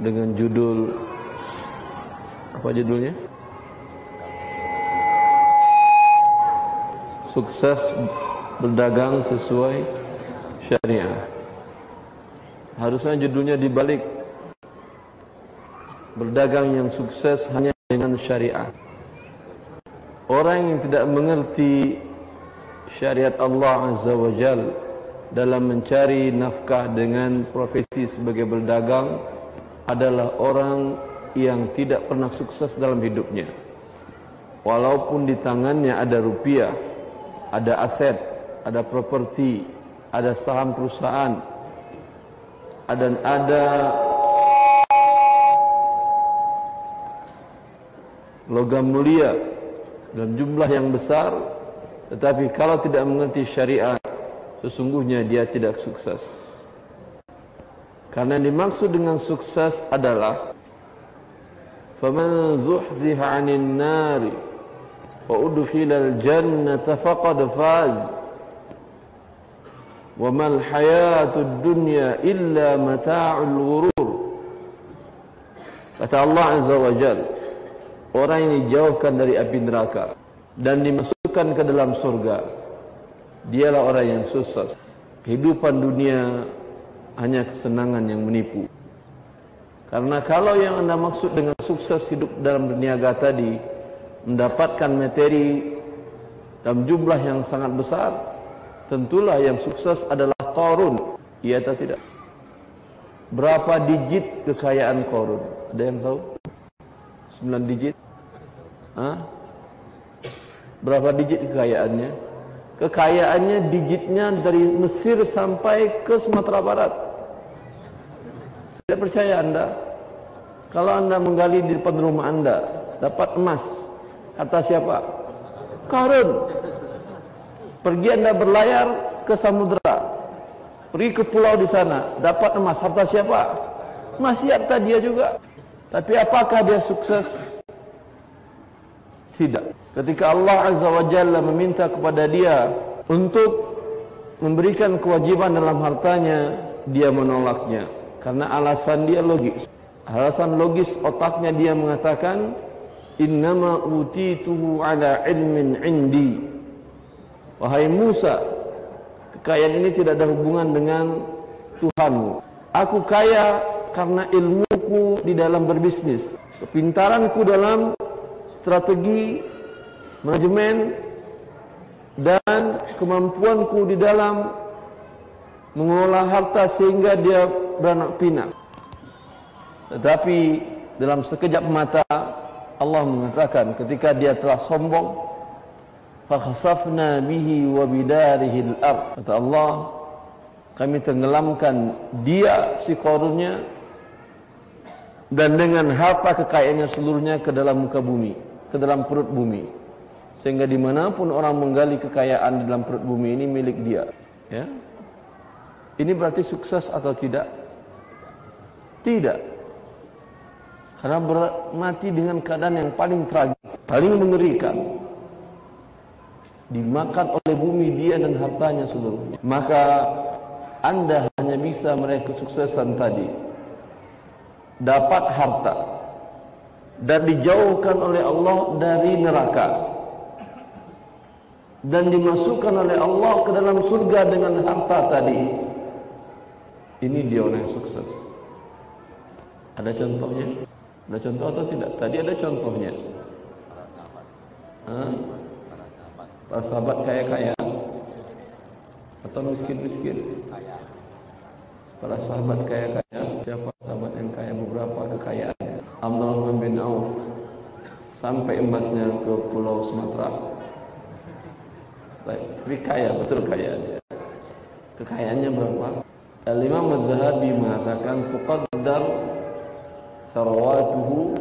dengan judul apa judulnya? Sukses berdagang sesuai syariah. Harusnya judulnya dibalik. Berdagang yang sukses hanya dengan syariah. Orang yang tidak mengerti syariat Allah Azza wa Jal dalam mencari nafkah dengan profesi sebagai berdagang adalah orang yang tidak pernah sukses dalam hidupnya. Walaupun di tangannya ada rupiah, ada aset, ada properti, ada saham perusahaan, dan ada logam mulia dalam jumlah yang besar, tetapi kalau tidak mengerti syariat, sesungguhnya dia tidak sukses. Karena dimaksud dengan sukses adalah فَمَنْ زُحْزِهَ عَنِ النَّارِ jannata الْجَنَّةَ فَقَدْ Wa وَمَا الْحَيَاةُ الدُّنْيَا إِلَّا مَتَاعُ الْغُرُورِ Kata Allah Azza wa Jalla, Orang yang dijauhkan dari api neraka Dan dimasukkan ke dalam surga Dialah orang yang sukses. Kehidupan dunia hanya kesenangan yang menipu karena kalau yang anda maksud dengan sukses hidup dalam dunia tadi mendapatkan materi dalam jumlah yang sangat besar, tentulah yang sukses adalah Qarun. Iya atau tidak? Berapa digit kekayaan Qarun? Ada yang tahu? 9 digit? Hah? Berapa digit kekayaannya? Kekayaannya digitnya dari Mesir sampai ke Sumatera Barat. Tidak percaya Anda? Kalau Anda menggali di depan rumah Anda, dapat emas Kata siapa? Karun. Pergi anda berlayar ke samudera. Pergi ke pulau di sana. Dapat emas. Harta siapa? Masih harta dia juga. Tapi apakah dia sukses? Tidak. Ketika Allah Azza wa Jalla meminta kepada dia untuk memberikan kewajiban dalam hartanya, dia menolaknya. Karena alasan dia logis. Alasan logis otaknya dia mengatakan, innama utituhu ala ilmin indi. Wahai Musa kekayaan ini tidak ada hubungan dengan Tuhanmu. Aku kaya karena ilmuku di dalam berbisnis. Kepintaranku dalam strategi manajemen dan kemampuanku di dalam mengelola harta sehingga dia beranak pinak. Tetapi dalam sekejap mata Allah mengatakan ketika dia telah sombong fakhsafna bihi wa bidarihi al-ard kata Allah kami tenggelamkan dia si korunnya dan dengan harta kekayaannya seluruhnya ke dalam muka bumi ke dalam perut bumi. Sehingga di mana pun orang menggali kekayaan di dalam perut bumi ini milik dia. Ya. Ini berarti sukses atau tidak tidak karena mati dengan keadaan yang paling tragis, paling mengerikan. Dimakan oleh bumi dia dan hartanya seluruhnya. Maka anda hanya bisa meraih kesuksesan tadi. Dapat harta. Dan dijauhkan oleh Allah dari neraka. Dan dimasukkan oleh Allah ke dalam surga dengan harta tadi. Ini dia orang yang sukses. Ada contohnya? Ada contoh atau tidak? Tadi ada contohnya. Hah? Para sahabat kaya-kaya atau miskin-miskin? Para sahabat kaya-kaya, siapa sahabat yang kaya beberapa kekayaannya? Abdullah bin Auf sampai emasnya ke Pulau Sumatera. Baik, tapi kaya, betul kaya dia. Kekayaannya berapa? Al-Imam Al-Zahabi mengatakan tuqaddar ثرواته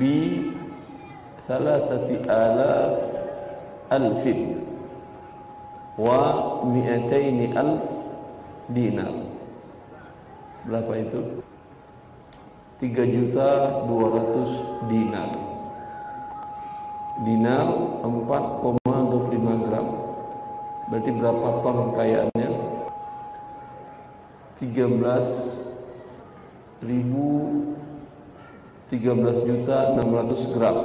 بثلاثة آلاف ألف ومئتين ألف dinar berapa itu 3 juta 200 dinar dinar 4,25 gram berarti berapa ton kekayaannya 13 13 juta 600 gram.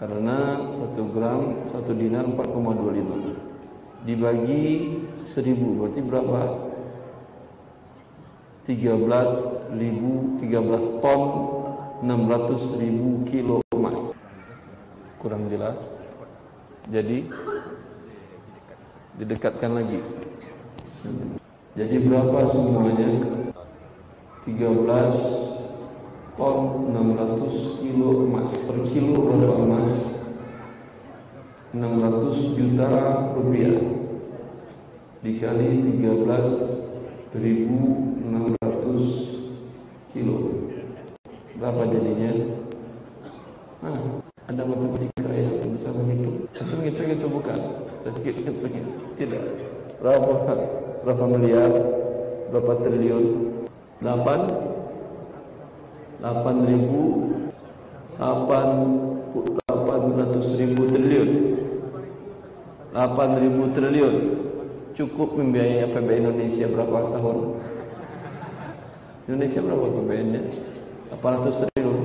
Karena 1 gram 1 dinar 4,25 dibagi 1000 berarti berapa? 13 ribu 13 ton 600 ribu kilo emas. Kurang jelas? Jadi didekatkan lagi. Jadi berapa semuanya 13 ton 600 kilo emas. Per kilo berapa emas? 600 juta rupiah. Dikali 13 ribu 600 kilo. Berapa jadinya? Nah, ada matematika yang bisa menghitung. Itu hitung itu bukan. Sedikit hitung tidak. Berapa? Berapa miliar? Berapa triliun 8 8 ribu. 800 ribu triliun. 8 ribu triliun. Cukup membiayai APBN Indonesia berapa tahun? Indonesia berapa APBN-nya 800 triliun.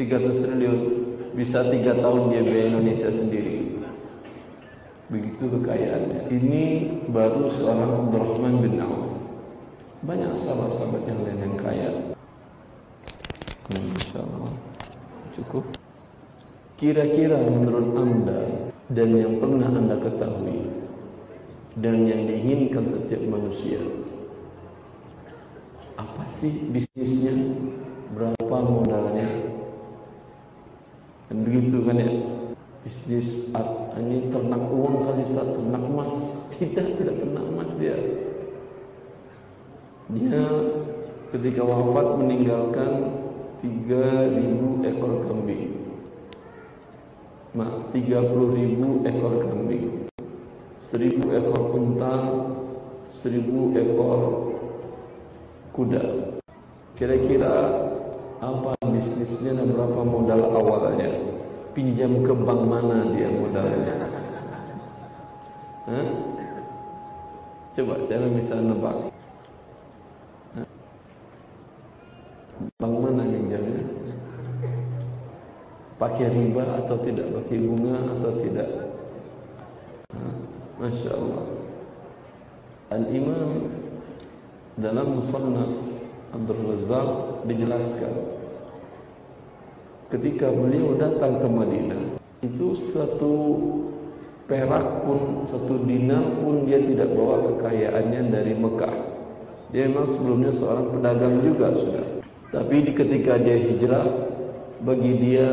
300 triliun. Bisa 3 tahun dia biaya Indonesia sendiri. Begitu kekayaannya. Ini baru seorang Abdurrahman bin Auf banyak sahabat-sahabat yang lain yang kaya. InsyaAllah. Cukup. Kira-kira menurut anda Dan yang pernah anda ketahui Dan yang diinginkan setiap manusia Apa sih bisnisnya? Berapa modalnya? Dan begitu kan ya? Bisnis ini ternak uang kali satu ternak emas. Tidak, tidak ternak emas dia Dia ketika wafat meninggalkan 3000 ekor kambing. Maaf, 30.000 ekor kambing. 1000 ekor unta, 1000 ekor kuda. Kira-kira apa bisnisnya dan berapa modal awalnya? Pinjam ke bank mana dia modalnya? Hah? Coba saya bisa nebak. Bank mana minjamnya? Pakai riba atau tidak? Pakai bunga atau tidak? Masya Allah. Al-Imam dalam Musannaf Abdul Razak dijelaskan ketika beliau datang ke Madinah itu satu perak pun satu dinar pun dia tidak bawa kekayaannya dari Mekah dia memang sebelumnya seorang pedagang juga sudah tapi di ketika dia hijrah bagi dia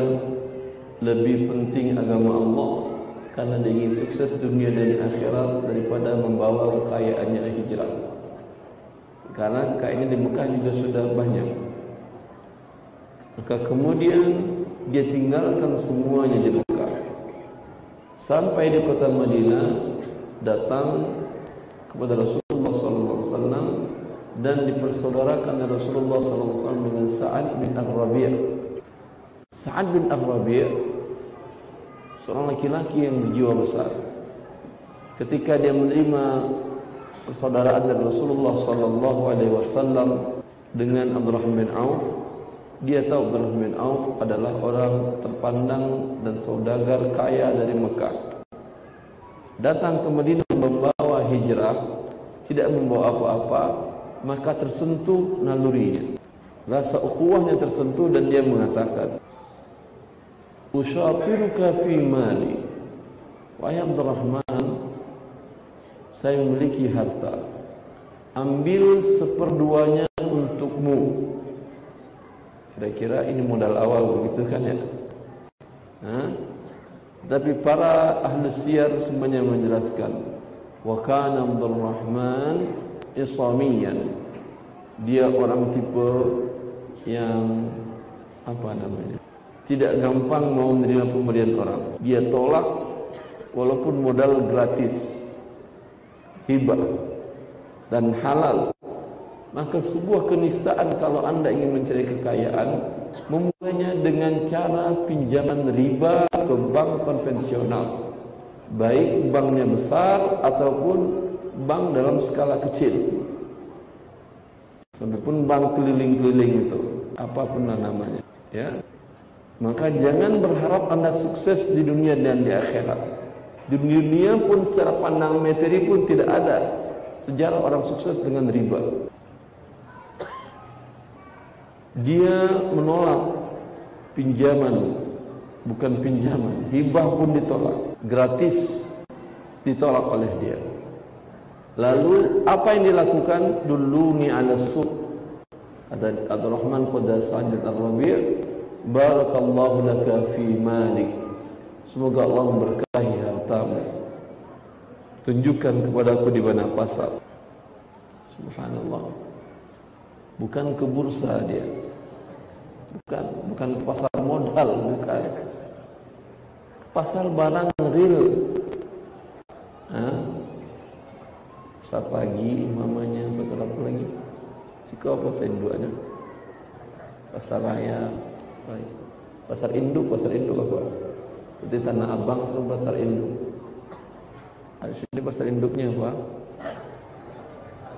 lebih penting agama Allah karena dia ingin sukses dunia dan akhirat daripada membawa kekayaannya hijrah. Karena kekayaannya di Mekah juga sudah banyak. Maka kemudian dia tinggalkan semuanya di Mekah. Sampai di kota Madinah datang kepada Rasulullah SAW dan dipersaudarakan Rasulullah SAW dengan Sa'ad bin Ar-Rabi' Sa'ad bin Ar-Rabi' seorang laki-laki yang berjiwa besar. Ketika dia menerima persaudaraan dari Rasulullah sallallahu alaihi wasallam dengan Abdurrahman bin Auf dia tahu Abdurrahman bin Auf adalah orang terpandang dan saudagar kaya dari Mekah. Datang ke Madinah membawa hijrah tidak membawa apa-apa maka tersentuh nalurinya. Rasa ukhuwahnya tersentuh dan dia mengatakan usyatiruka fi mali. Wahai Abdurrahman saya memiliki harta. Ambil seperduanya untukmu. Kira-kira ini modal awal begitu kan ya? Ha? tapi para ahli siar semuanya menjelaskan wa kana Abdurrahman islamiyan dia orang tipe yang apa namanya tidak gampang mau menerima pemberian orang. Dia tolak walaupun modal gratis hibah dan halal. Maka sebuah kenistaan kalau anda ingin mencari kekayaan memulainya dengan cara pinjaman riba ke bank konvensional. Baik banknya besar ataupun bank dalam skala kecil. sampai pun bank keliling-keliling itu apa pun namanya ya maka jangan berharap anda sukses di dunia dan di akhirat. Di dunia pun secara pandang materi pun tidak ada sejarah orang sukses dengan riba. Dia menolak pinjaman bukan pinjaman. Hibah pun ditolak. Gratis ditolak oleh dia. Lalu apa yang dilakukan? Duluni ala suq. Ada Abdul Rahman Khuda Sa'id Al-Rabi' Barakallahu laka fi malik. Semoga Allah memberkahi hartamu. Tunjukkan kepada aku di mana pasar. Subhanallah. Bukan ke bursa dia. Bukan, bukan ke pasar modal, bukan. Ke pasar barang real. Hah? Pagi mamanya pasal apa lagi? Siko apa saya induanya? Pasar raya, pasar induk, pasar induk apa? Seperti tanah abang itu pasar induk. Di sini pasar induknya apa?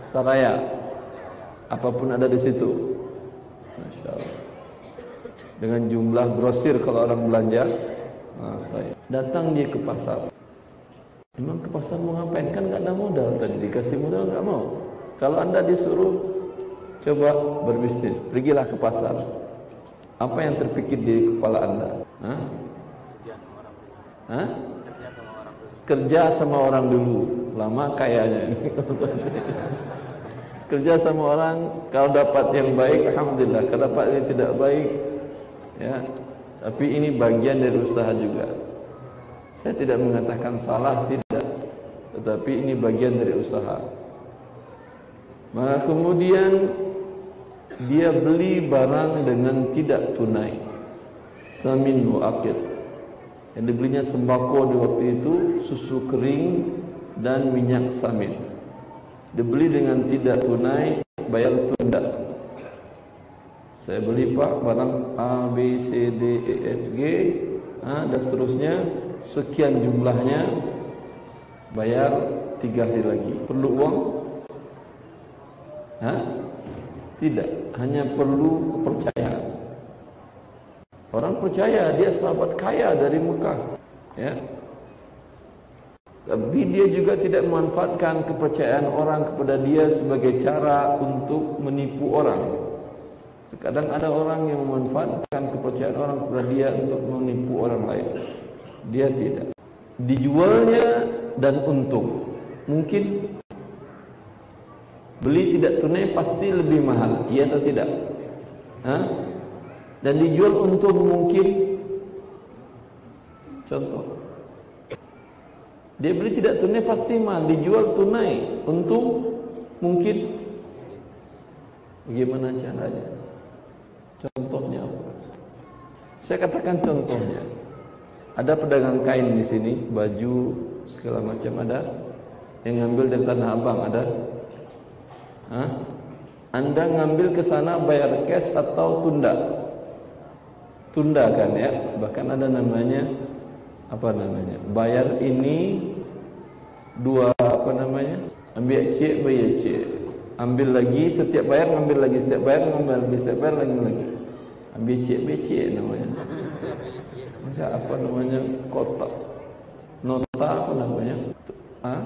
Pasar raya. Apa pun ada di situ. Masya Allah. Dengan jumlah grosir kalau orang belanja. Nah, datang dia ke pasar. Memang ke pasar mau ngapain? Kan nggak ada modal tadi dikasih modal nggak mau. Kalau anda disuruh coba berbisnis, pergilah ke pasar. Apa yang terpikir di kepala anda? Hah? Hah? Kerja sama orang dulu, lama kayaknya. Kerja sama orang, kalau dapat yang baik, alhamdulillah. Kalau dapat yang tidak baik, ya. Tapi ini bagian dari usaha juga. Saya tidak mengatakan salah, tidak tetapi ini bagian dari usaha maka kemudian dia beli barang dengan tidak tunai. Samin muakid yang dibelinya sembako di waktu itu susu kering dan minyak samin. Dibeli dengan tidak tunai bayar tunda. Saya beli pak barang A B C D E F G ha, dan seterusnya. Sekian jumlahnya. Bayar tiga hari lagi. Perlu uang? Hah? Tidak hanya perlu kepercayaan orang percaya dia sahabat kaya dari Mekah ya tapi dia juga tidak memanfaatkan kepercayaan orang kepada dia sebagai cara untuk menipu orang Kadang ada orang yang memanfaatkan kepercayaan orang kepada dia untuk menipu orang lain. Dia tidak. Dijualnya dan untung. Mungkin beli tidak tunai pasti lebih mahal, iya atau tidak? Hah? Dan dijual untung mungkin contoh. Dia beli tidak tunai pasti mahal, dijual tunai, untung mungkin bagaimana caranya? Contohnya apa? Saya katakan contohnya. Ada pedagang kain di sini, baju segala macam ada. Yang ngambil dari tanah abang ada. Hah? Anda ngambil ke sana bayar cash atau tunda? Tunda kan ya. Bahkan ada namanya apa namanya? Bayar ini dua apa namanya? Ambil C bayar C. Ambil lagi setiap bayar ngambil lagi setiap bayar ngambil lagi setiap bayar lagi lagi. Ambil C BC namanya ya apa namanya kotak nota apa namanya ah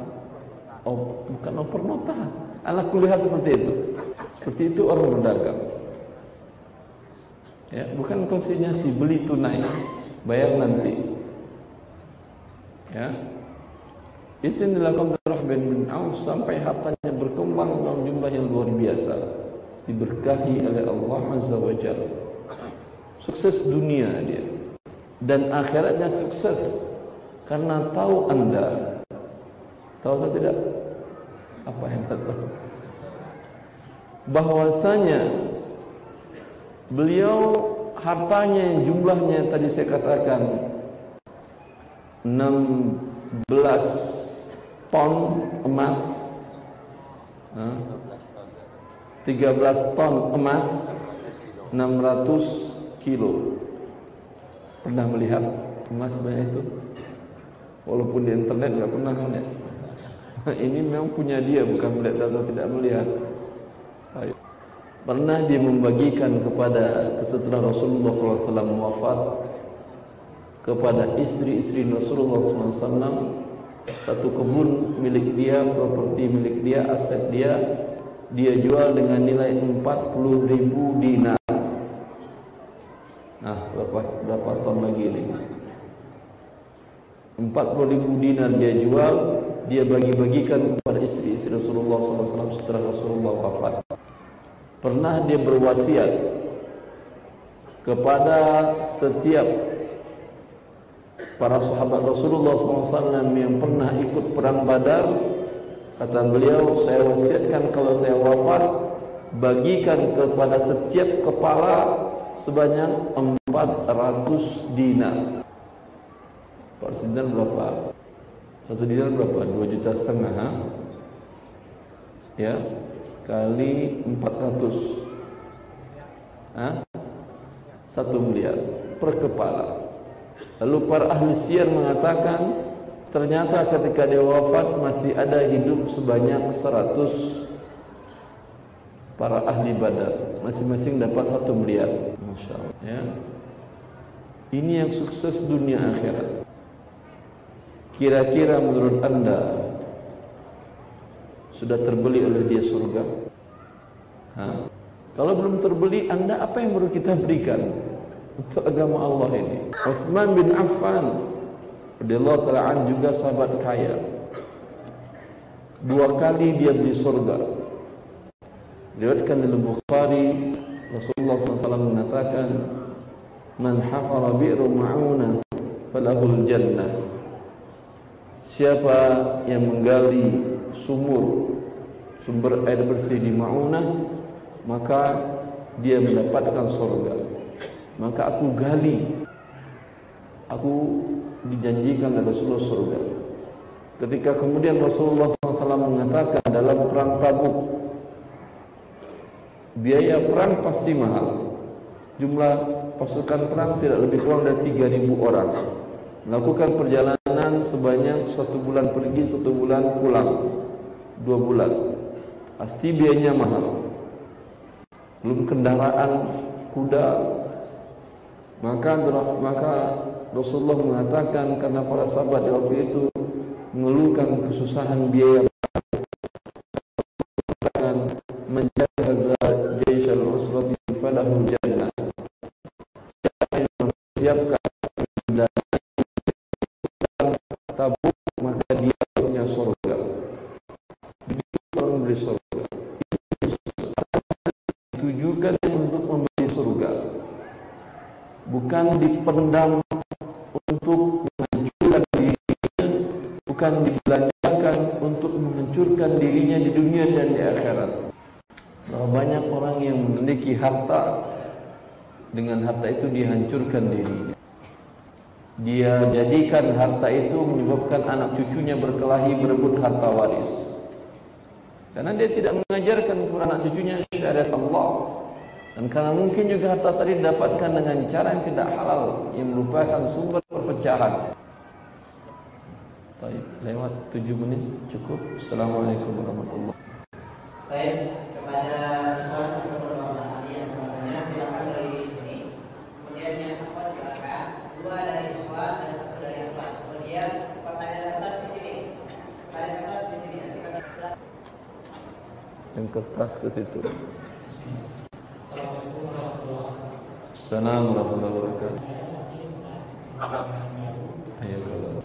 oh, bukan oper nota anak kuliah seperti itu. Seperti itu orang berdagang. Ya bukan konsinyasi beli tunai bayar nanti. Ya. Itu yang dilakukan Rahman bin Auf sampai hartanya berkembang dalam jumlah yang luar biasa. Diberkahi oleh Allah Azza wa Jalla sukses dunia dia. Dan akhiratnya sukses. Karena tahu anda. Tahu atau tidak apa yang tahu bahwasanya beliau hartanya jumlahnya tadi saya katakan 16 ton emas 13 ton emas 600 kilo Pernah melihat emas banyak itu? Walaupun di internet nggak pernah melihat. Ini memang punya dia, bukan melihat atau tidak melihat. Ayo. pernah dia membagikan kepada setelah Rasulullah SAW wafat kepada istri-istri Rasulullah SAW satu kebun milik dia, properti milik dia, aset dia dia jual dengan nilai 40 ribu dinar nah berapa, berapa ton lagi ini 40 ribu dinar dia jual dia bagi-bagikan kepada istri-istri Rasulullah SAW setelah Rasulullah wafat pernah dia berwasiat kepada setiap para sahabat Rasulullah SAW yang pernah ikut perang badar Kata beliau, saya wasiatkan kalau saya wafat bagikan kepada setiap kepala sebanyak 400 dinar. 400 dinar berapa? Satu dinar berapa? 2 juta setengah. Ya, kali 400. Ha? Satu miliar per kepala. Lalu para ahli syiar mengatakan Ternyata ketika dia wafat masih ada hidup sebanyak 100 para ahli badar. Masing-masing dapat satu miliar. Masya Allah. Ya. Ini yang sukses dunia akhirat. Kira-kira menurut anda sudah terbeli oleh dia surga? Kalau belum terbeli, anda apa yang perlu kita berikan untuk agama Allah ini? Uthman bin Affan Allah Ta'ala juga sahabat kaya Dua kali dia beli surga Diriwayatkan dalam Bukhari Rasulullah SAW mengatakan Man hafara bi'ru ma'una Falahul jannah Siapa yang menggali sumur Sumber air bersih di ma'una Maka dia mendapatkan surga Maka aku gali Aku dijanjikan oleh Rasulullah surga. Ketika kemudian Rasulullah SAW mengatakan dalam perang Tabuk, biaya perang pasti mahal. Jumlah pasukan perang tidak lebih kurang dari 3.000 orang. Melakukan perjalanan sebanyak satu bulan pergi, satu bulan pulang, dua bulan. Pasti biayanya mahal. Belum kendaraan kuda, maka maka Rasulullah mengatakan karena para sahabat di waktu itu mengeluhkan kesusahan biaya bukan dipendam untuk menghancurkan dirinya bukan dibelanjakan untuk menghancurkan dirinya di dunia dan di akhirat. Banyak orang yang memiliki harta dengan harta itu dihancurkan dirinya. Dia jadikan harta itu menyebabkan anak cucunya berkelahi berebut harta waris. Karena dia tidak mengajarkan kepada anak cucunya syariat Allah. Dan karena mungkin juga harta tadi didapatkan dengan cara yang tidak halal yang merupakan sumber perpecahan. Baik, lewat tujuh menit cukup. Assalamualaikum warahmatullahi wabarakatuh. Baik, kepada yang bertanya silakan dari Assalamualaikum warahmatullahi wabarakatuh. Ayo kalau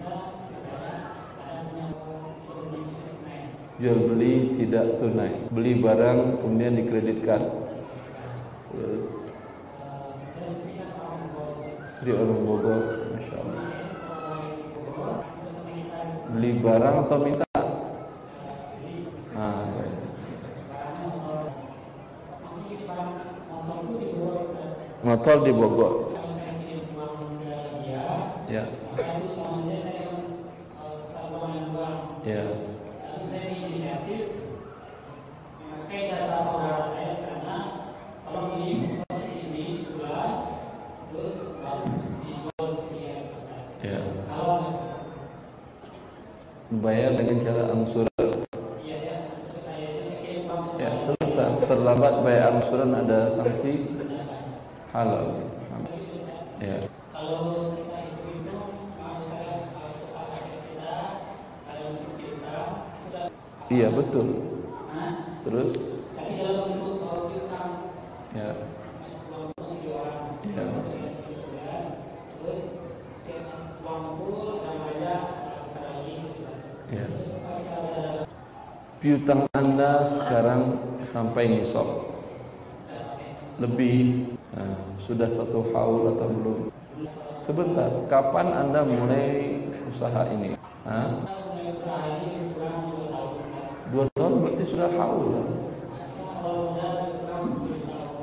jual beli tidak tunai, beli barang kemudian dikreditkan. Terus Sri orang Bogor, masya Allah. Beli barang atau minta? Ah, baik. Motor di Bogor. Ya. Ya. Ya. Bayar dengan cara angsuran. Ya, sebentar terlambat. terlambat bayar angsuran ada sanksi halal. Ya. Kalau kita hitung-hitung, kalau misalnya kalau itu hak aset kita, kalau untuk kita, sudah Iya betul. Terus ya ya ya. Piutang Anda sekarang sampai nisab lebih Nah, sudah satu haul atau belum? Sebentar, kapan Anda mulai usaha ini? Hah? mulai usaha ini kurang dua tahun sekarang. Dua tahun berarti sudah haul. tahun.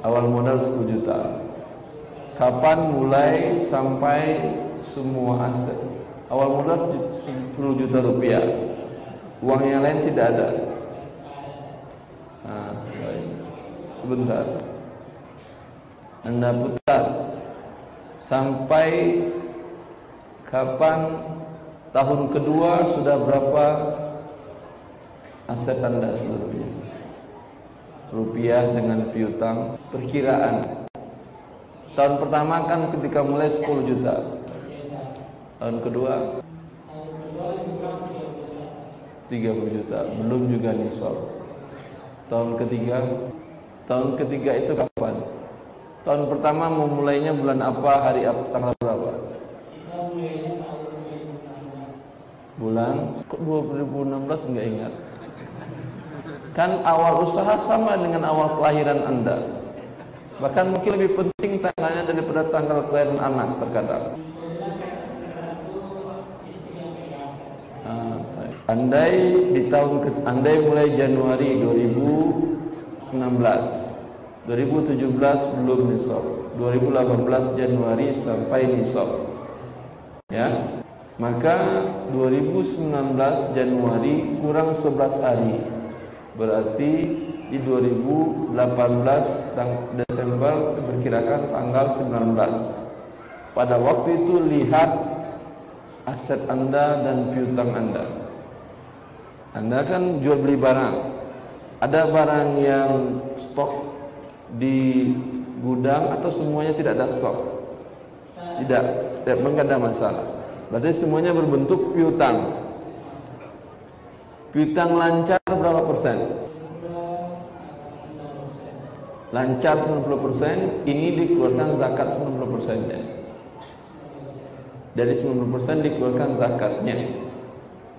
Awal modal 10 juta. Kapan mulai sampai semua aset? Awal modal 10 juta rupiah. Uang yang lain tidak ada. Nah. Sebentar. Anda putar sampai kapan tahun kedua sudah berapa aset Anda seluruhnya? Rupiah dengan piutang perkiraan. Tahun pertama kan ketika mulai 10 juta. Tahun kedua 30 juta, belum juga nisab. Tahun ketiga, tahun ketiga itu kapan? Tahun pertama memulainya bulan apa, hari apa, tanggal berapa? Kita mulainya tahun 2016. Bulan kok 2016 enggak ingat? Kan awal usaha sama dengan awal kelahiran Anda. Bahkan mungkin lebih penting tanggalnya daripada tanggal kelahiran anak terkadang. Ah. Andai di tahun ke, andai mulai Januari 2016 2017 belum nisab 2018 Januari sampai nisab ya maka 2019 Januari kurang 11 hari berarti di 2018 tang Desember diperkirakan tanggal 19 pada waktu itu lihat aset anda dan piutang anda anda kan jual beli barang ada barang yang stok di gudang atau semuanya tidak ada stok? Tidak, tidak ada masalah. Berarti semuanya berbentuk piutang. Piutang lancar berapa persen? Lancar 90 persen, ini dikeluarkan zakat 90 persennya. Dari 90 persen dikeluarkan zakatnya.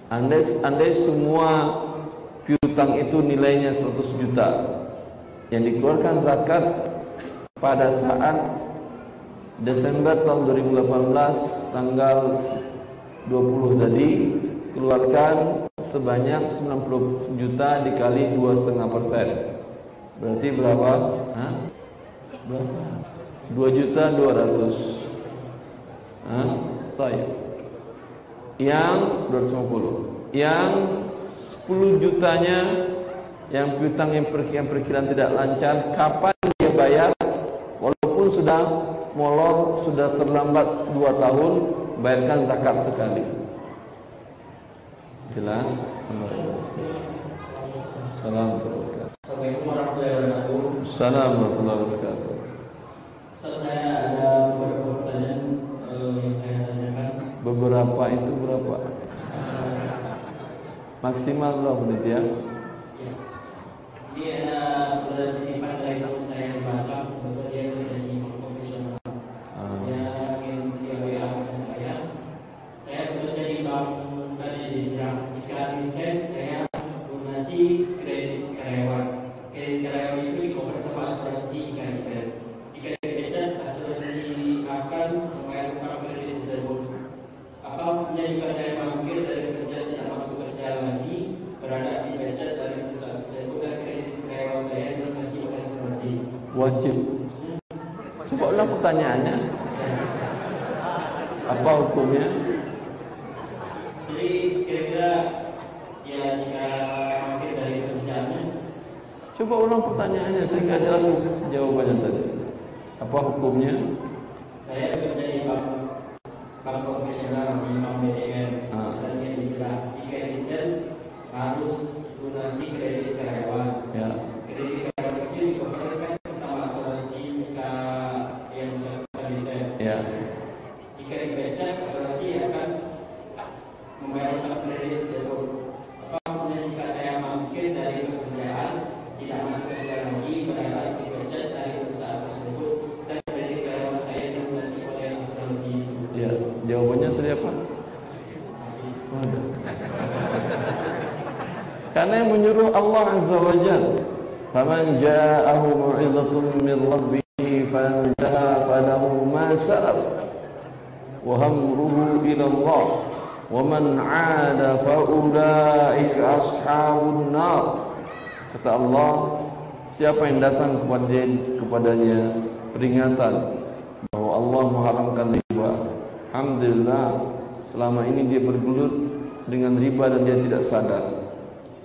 Andai, andai semua piutang itu nilainya 100 juta, yang dikeluarkan zakat pada saat Desember tahun 2018 tanggal 20 tadi keluarkan sebanyak 90 juta dikali 2,5 persen berarti berapa? Hah? berapa? 2 juta 200 Hah? Taib. yang 250 yang 10 jutanya yang piutang yang perkiraan, perkiraan tidak lancar kapan dia bayar walaupun sudah molor sudah terlambat dua tahun bayarkan zakat sekali jelas Assalamualaikum Assalamualaikum warahmatullahi wabarakatuh. Assalamualaikum warahmatullahi wabarakatuh. Ustaz saya ada beberapa pertanyaan eh, yang saya tanyakan. beberapa itu berapa? Maksimal berapa menit ya? Ini ada beberapa titipan dari teman saya di Batam, wajib. Coba ulang pertanyaannya. Apa hukumnya? Jadi kira-kira ya jika mungkin dari pekerjaannya? Coba ulang pertanyaannya sehingga jelas jawabannya tadi. Apa hukumnya? Saya bekerja di bank bank profesional di bank Ah. dan yang dijelas jika desain harus lunasi kredit karyawan. Ya Azza wa Jalla, "Faman ja'ahu mau'izatun min rabbih fantaha falahu ma salaf wa amruhu ila Allah wa fa ulaika ashabun nar." Kata Allah, siapa yang datang kepada kepadanya peringatan bahwa Allah mengharamkan riba. Alhamdulillah selama ini dia bergelut dengan riba dan dia tidak sadar.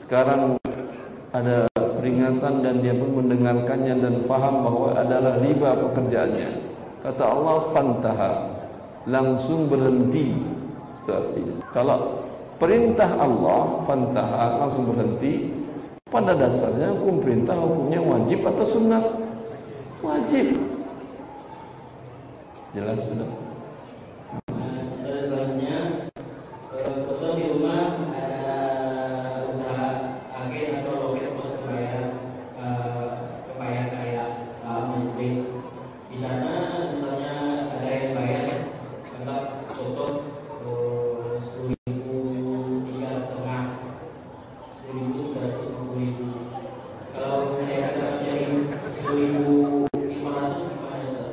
Sekarang ada peringatan dan dia pun mendengarkannya dan faham bahwa adalah riba pekerjaannya. Kata Allah fantaha langsung berhenti. Itu artinya. Kalau perintah Allah fantaha langsung berhenti pada dasarnya hukum perintah hukumnya wajib atau sunnah? Wajib. Jelas sudah. Terus selanjutnya, eh, kebetulan di rumah ada usaha agen atau loket pos pembayaran eh, pembayaran kayak eh, muslim. Di sana misalnya ada yang bayar anggap contoh eh, sepuluh ribu tiga setengah sepuluh ribu seratus sepuluh ribu. Kalau saya katakan jadi sepuluh ribu lima ratus gimana Ustaz?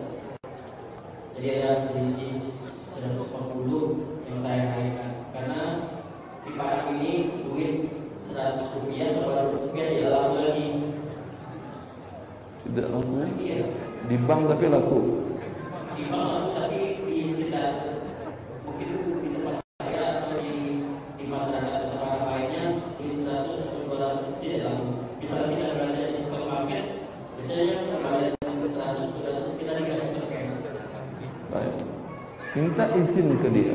Jadi ada selisih 150 yang saya naikkan karena di Padang ini duit 100 rupiah sama rupiah ya laku lagi. Tidak laku. Iya. Di bank tapi laku. Di bank laku tapi di sekitar mungkin di tempat saya atau di di masyarakat atau tempat lainnya duit 100 atau 200 tidak laku. Bisa kita belanja di supermarket biasanya belanja 100 200 kita dikasih token. Baik. Minta izin ke dia.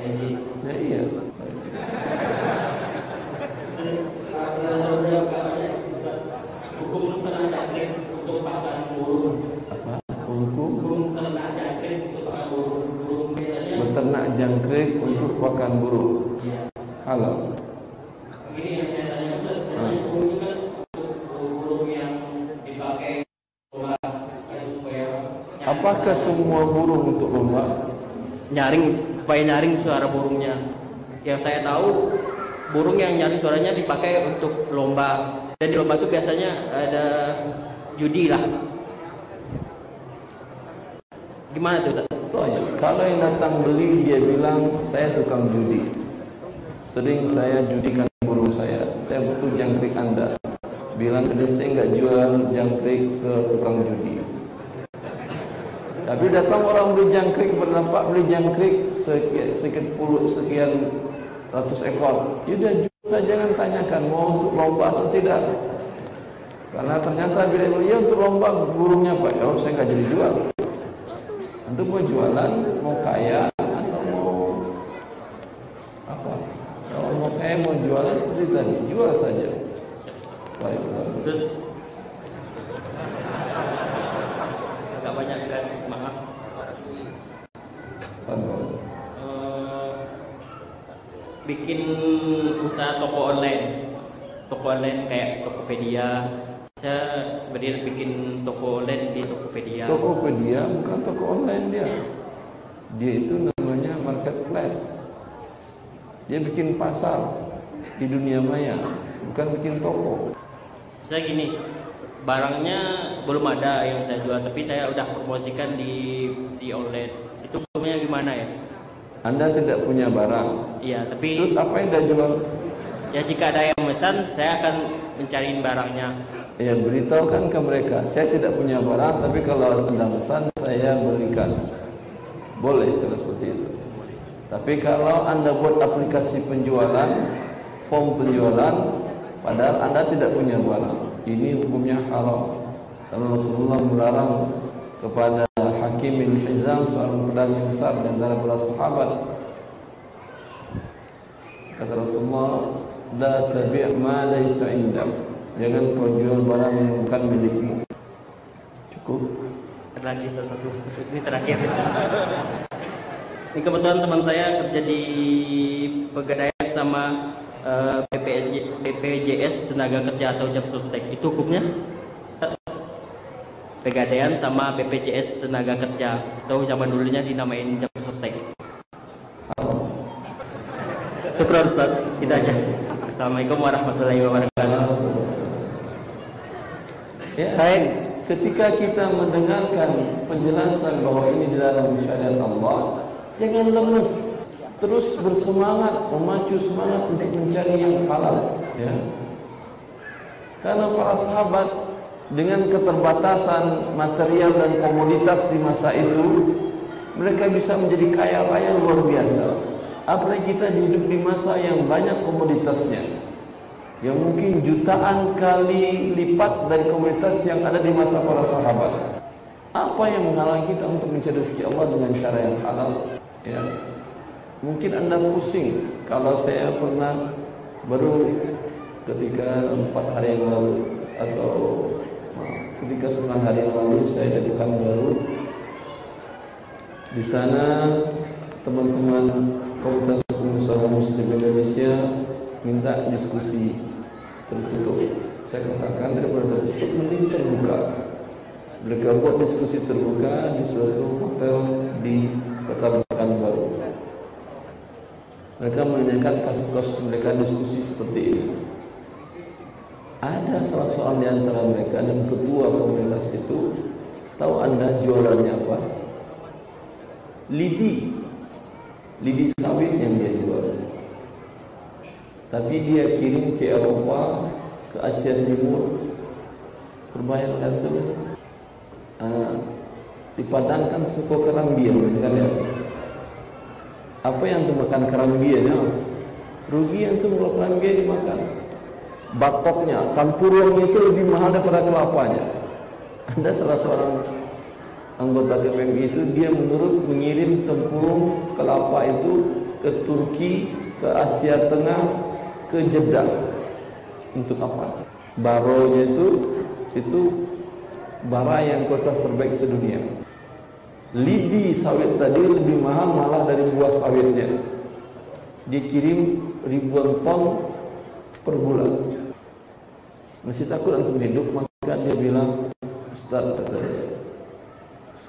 Ya sih. Ya iya. Baik. Hukum ternak jangkrik untuk pakan burung. Apa? Hukum Burung ternak jangkrik untuk pakan burung. Burung biasanya. beternak jangkrik untuk pakan burung. Iya. Halal. Ini yang saya tanya itu biasanya burung kan untuk burung yang dipakai lomba itu supaya. Apakah semua burung untuk lomba? nyaring supaya nyaring suara burungnya? Yang saya tahu burung yang nyaring suaranya dipakai untuk lomba. Dan di lomba itu biasanya ada judi lah. Gimana tuh? Oh ya. Kalau yang datang beli dia bilang saya tukang judi. Sering saya judikan burung saya. Saya butuh jangkrik Anda. Bilang ke dia saya nggak jual jangkrik ke tukang judi. Tapi datang orang beli jangkrik bernampak beli jangkrik sekian sekian puluh sekian ratus ekor. Ya udah jual saja jangan tanyakan mau untuk lomba atau tidak. Karena ternyata bila beli ya untuk lomba burungnya pak, ya saya nggak jadi jual. Antum mau jualan, mau kaya atau mau apa? Kalau mau kaya mau jualan seperti tadi, jual saja. Baik, baik. Terus agak banyak kan bikin usaha toko online toko online kayak Tokopedia saya berdiri bikin toko online di Tokopedia Tokopedia bukan toko online dia. Dia itu namanya marketplace. Dia bikin pasar di dunia maya, bukan bikin toko. saya gini barangnya belum ada yang saya jual tapi saya udah promosikan di di online itu hukumnya gimana ya Anda tidak punya barang. iya tapi Terus apa yang Anda jual? ya jika ada yang pesan saya akan mencariin barangnya Ya beritahukan ke mereka, saya tidak punya barang, tapi kalau sedang pesan saya berikan. Boleh kalau seperti itu. Tapi kalau anda buat aplikasi penjualan, form penjualan, padahal anda tidak punya barang, ini hukumnya haram. Karena Rasulullah melarang kepada Hakim bin Hizam seorang pedagang besar di antara para sahabat. Kata Rasulullah, la tabi' ma laysa indak. Jangan kau jual barang yang bukan milikmu. Cukup. lagi salah satu ini terakhir. Ini kebetulan teman saya kerja di Pegadaian sama uh, BPJ, BPJS tenaga kerja atau jam sostek. Itu hukumnya? Pegadaian sama BPJS tenaga kerja atau zaman dulunya dinamain jam sostek. Syukur Ustaz, kita aja. Assalamualaikum warahmatullahi wabarakatuh. Ya, Baik. Ketika kita mendengarkan penjelasan bahwa ini di dalam syariat Allah, jangan lemes. Terus bersemangat, memacu semangat untuk mencari yang halal. Ya. Karena para sahabat dengan keterbatasan material dan komoditas di masa itu, mereka bisa menjadi kaya raya luar biasa. Apalagi kita hidup di masa yang banyak komoditasnya yang mungkin jutaan kali lipat dari komunitas yang ada di masa para sahabat. Apa yang menghalangi kita untuk mencari rezeki Allah dengan cara yang halal? Ya. Mungkin anda pusing kalau saya pernah baru ketika empat hari yang lalu atau ketika setengah hari yang lalu saya dari baru di sana teman-teman komunitas usaha muslim Indonesia minta diskusi tertutup. Saya katakan daripada tertutup mending terbuka. Mereka buat diskusi terbuka di suatu hotel di Kota Baru. Mereka menanyakan kasus-kasus mereka diskusi seperti ini. Ada salah seorang di antara mereka dan ketua komunitas itu tahu anda jualannya apa? Lidi, lidi sawit yang dia jual. Tapi dia kirim ke Eropa, ke Asia Timur. Terbayangkan itu uh, dipadankan suku kan ya. Apa yang tu makan kerambian ya? Rugi yang kalau kerambian dimakan. Batoknya, tampurungnya itu lebih mahal daripada kelapanya. Ada salah seorang anggota KPMG itu dia menurut mengirim tempurung kelapa itu ke Turki, ke Asia Tengah, ke Jeddah untuk apa? Baronya itu itu bara yang kualitas terbaik sedunia. Lidi sawit tadi lebih mahal malah dari buah sawitnya. Dia kirim ribuan ton per bulan. Masih takut untuk hidup maka dia bilang Ustaz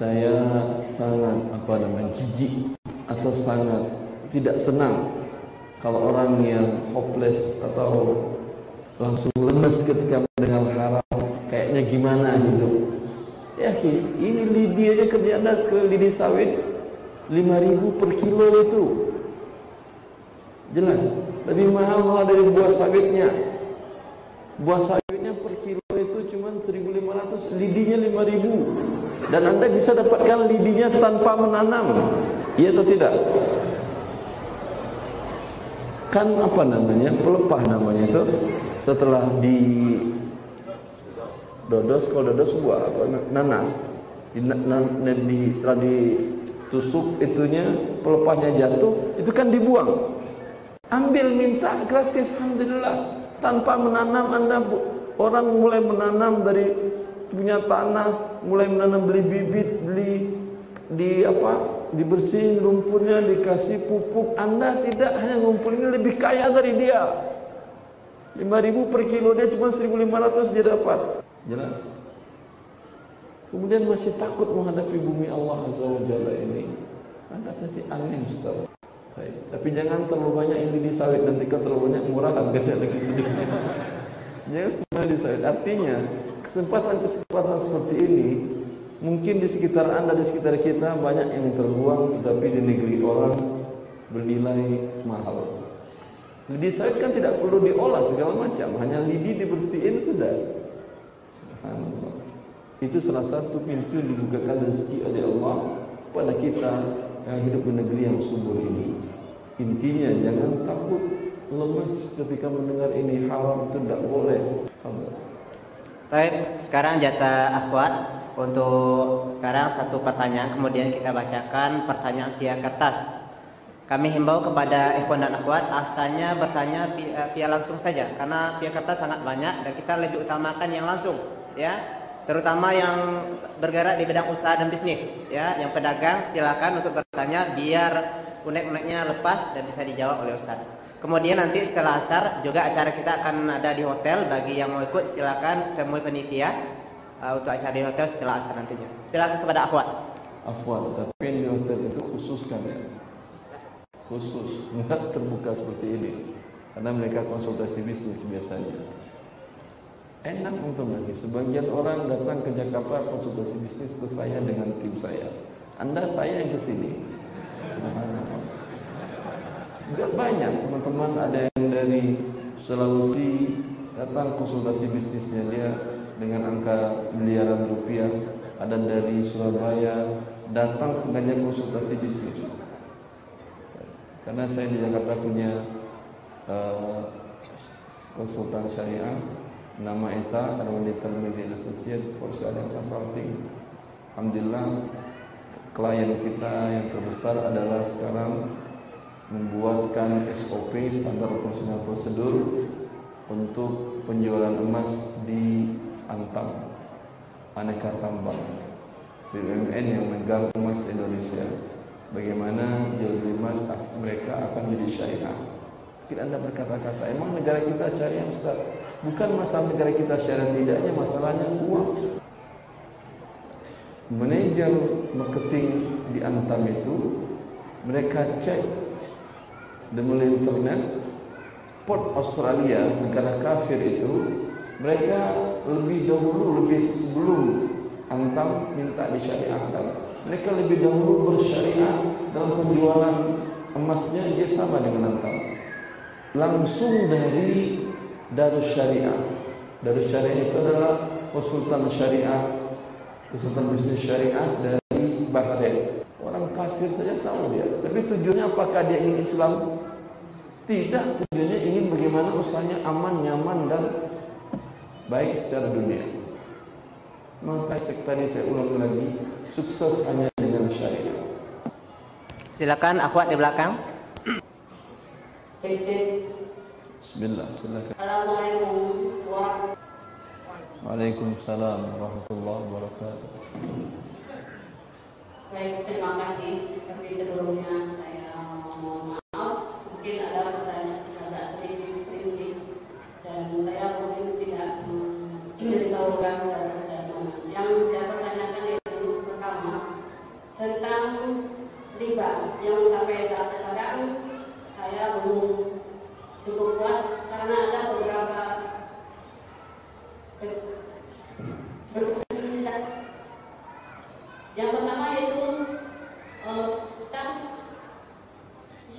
saya sangat apa namanya jijik atau sangat tidak senang kalau orang yang hopeless atau langsung lemes ketika mendengar haram kayaknya gimana gitu. Ya ini lidi aja kerja anda ke lidi sawit 5000 per kilo itu. Jelas? Lebih mahal malah dari buah sawitnya. Buah sawitnya per kilo itu cuma 1500 lidinya 5000 dan anda bisa dapatkan lidinya tanpa menanam. Iya atau tidak? Kan apa namanya? Pelepah namanya itu. Setelah di dodos kalau dodos buah apa nanas. Di, di setelah ditusuk itunya pelepahnya jatuh itu kan dibuang. Ambil minta gratis alhamdulillah. Tanpa menanam anda orang mulai menanam dari punya tanah mulai menanam beli bibit beli di apa dibersihin lumpurnya, dikasih pupuk. Anda tidak hanya ngumpul ini lebih kaya dari dia. 5000 per kilo dia cuma 1500 dia dapat. Jelas. Kemudian masih takut menghadapi bumi Allah Azza wa Jalla ini. Anda tadi aneh Ustaz. Tapi jangan terlalu banyak ini di sawit nanti kalau terlalu banyak murah harganya lagi sedikit. Jangan semua di sawit. Artinya kesempatan-kesempatan seperti ini Mungkin di sekitar Anda, di sekitar kita banyak yang terbuang tetapi di negeri orang bernilai mahal. Lidi sawit kan tidak perlu diolah segala macam, hanya lidi dibersihin sudah. Itu salah satu pintu dibukakan rezeki oleh Allah pada kita yang hidup di negeri yang subur ini. Intinya jangan takut lemes ketika mendengar ini haram tidak boleh. Baik, sekarang jatah akhwat untuk sekarang satu pertanyaan kemudian kita bacakan pertanyaan via kertas. Kami himbau kepada ikhwan dan akhwat asalnya bertanya via, via langsung saja karena via kertas sangat banyak dan kita lebih utamakan yang langsung ya. terutama yang bergerak di bidang usaha dan bisnis ya yang pedagang silakan untuk bertanya biar unek-uneknya lepas dan bisa dijawab oleh Ustaz kemudian nanti setelah asar juga acara kita akan ada di hotel. Bagi yang mau ikut silakan temui penitia uh, untuk acara di hotel setelah asar nantinya. Silakan kepada akhwat. Afwan, tapi di hotel itu khusus kan ya? Khusus, nggak terbuka seperti ini. Karena mereka konsultasi bisnis biasanya. Enak untuk lagi, sebagian orang datang ke Jakarta konsultasi bisnis ke saya dengan tim saya. Anda saya yang ke sini Enggak banyak. Teman-teman ada yang dari Sulawesi datang konsultasi bisnisnya dia dengan angka miliaran rupiah. Ada dari Surabaya datang sengaja konsultasi bisnis. Karena saya di Jakarta punya uh, konsultan syariah nama Eta Arwandita Median Associate for Syariah Consulting. Alhamdulillah klien kita yang terbesar adalah sekarang membuatkan SOP standar operasional prosedur untuk penjualan emas di Antam aneka tambang. BUMN yang megang emas Indonesia. Bagaimana jual beli emas mereka akan jadi syariah. Kita anda berkata-kata emang negara kita syariah Ustaz? Bukan masalah negara kita syariah tidaknya masalahnya uang. Manajer marketing di Antam itu mereka cek melalui internet Port Australia negara kafir itu mereka lebih dahulu lebih sebelum Antam minta disyariahkan. Mereka lebih dahulu bersyariah dalam penjualan emasnya dia sama dengan Antam. Langsung dari Darus Syariah. Darus Syariah itu adalah konsultan syariah konsultan bisnis syariah dari Bahrain orang kafir saja tahu dia tapi tujuannya apakah dia ingin Islam tidak tujuannya ingin bagaimana usahanya aman nyaman dan baik secara dunia. Maka tadi saya ulang lagi, sukses hanya dengan syariah. Silakan akhwat di belakang. Bismillah, silakan. Assalamualaikum warahmatullahi Waalaikumsalam warahmatullahi wabarakatuh. Baik, terima kasih. Tapi sebelumnya saya mohon maaf, mungkin ada pertanyaan agak sedikit prinsip dan saya mungkin tidak memberitahukan dan yang saya pertanyakan itu pertama tentang riba yang sampai saat sekarang saya belum cukup kuat karena ada beberapa yang pertama yaitu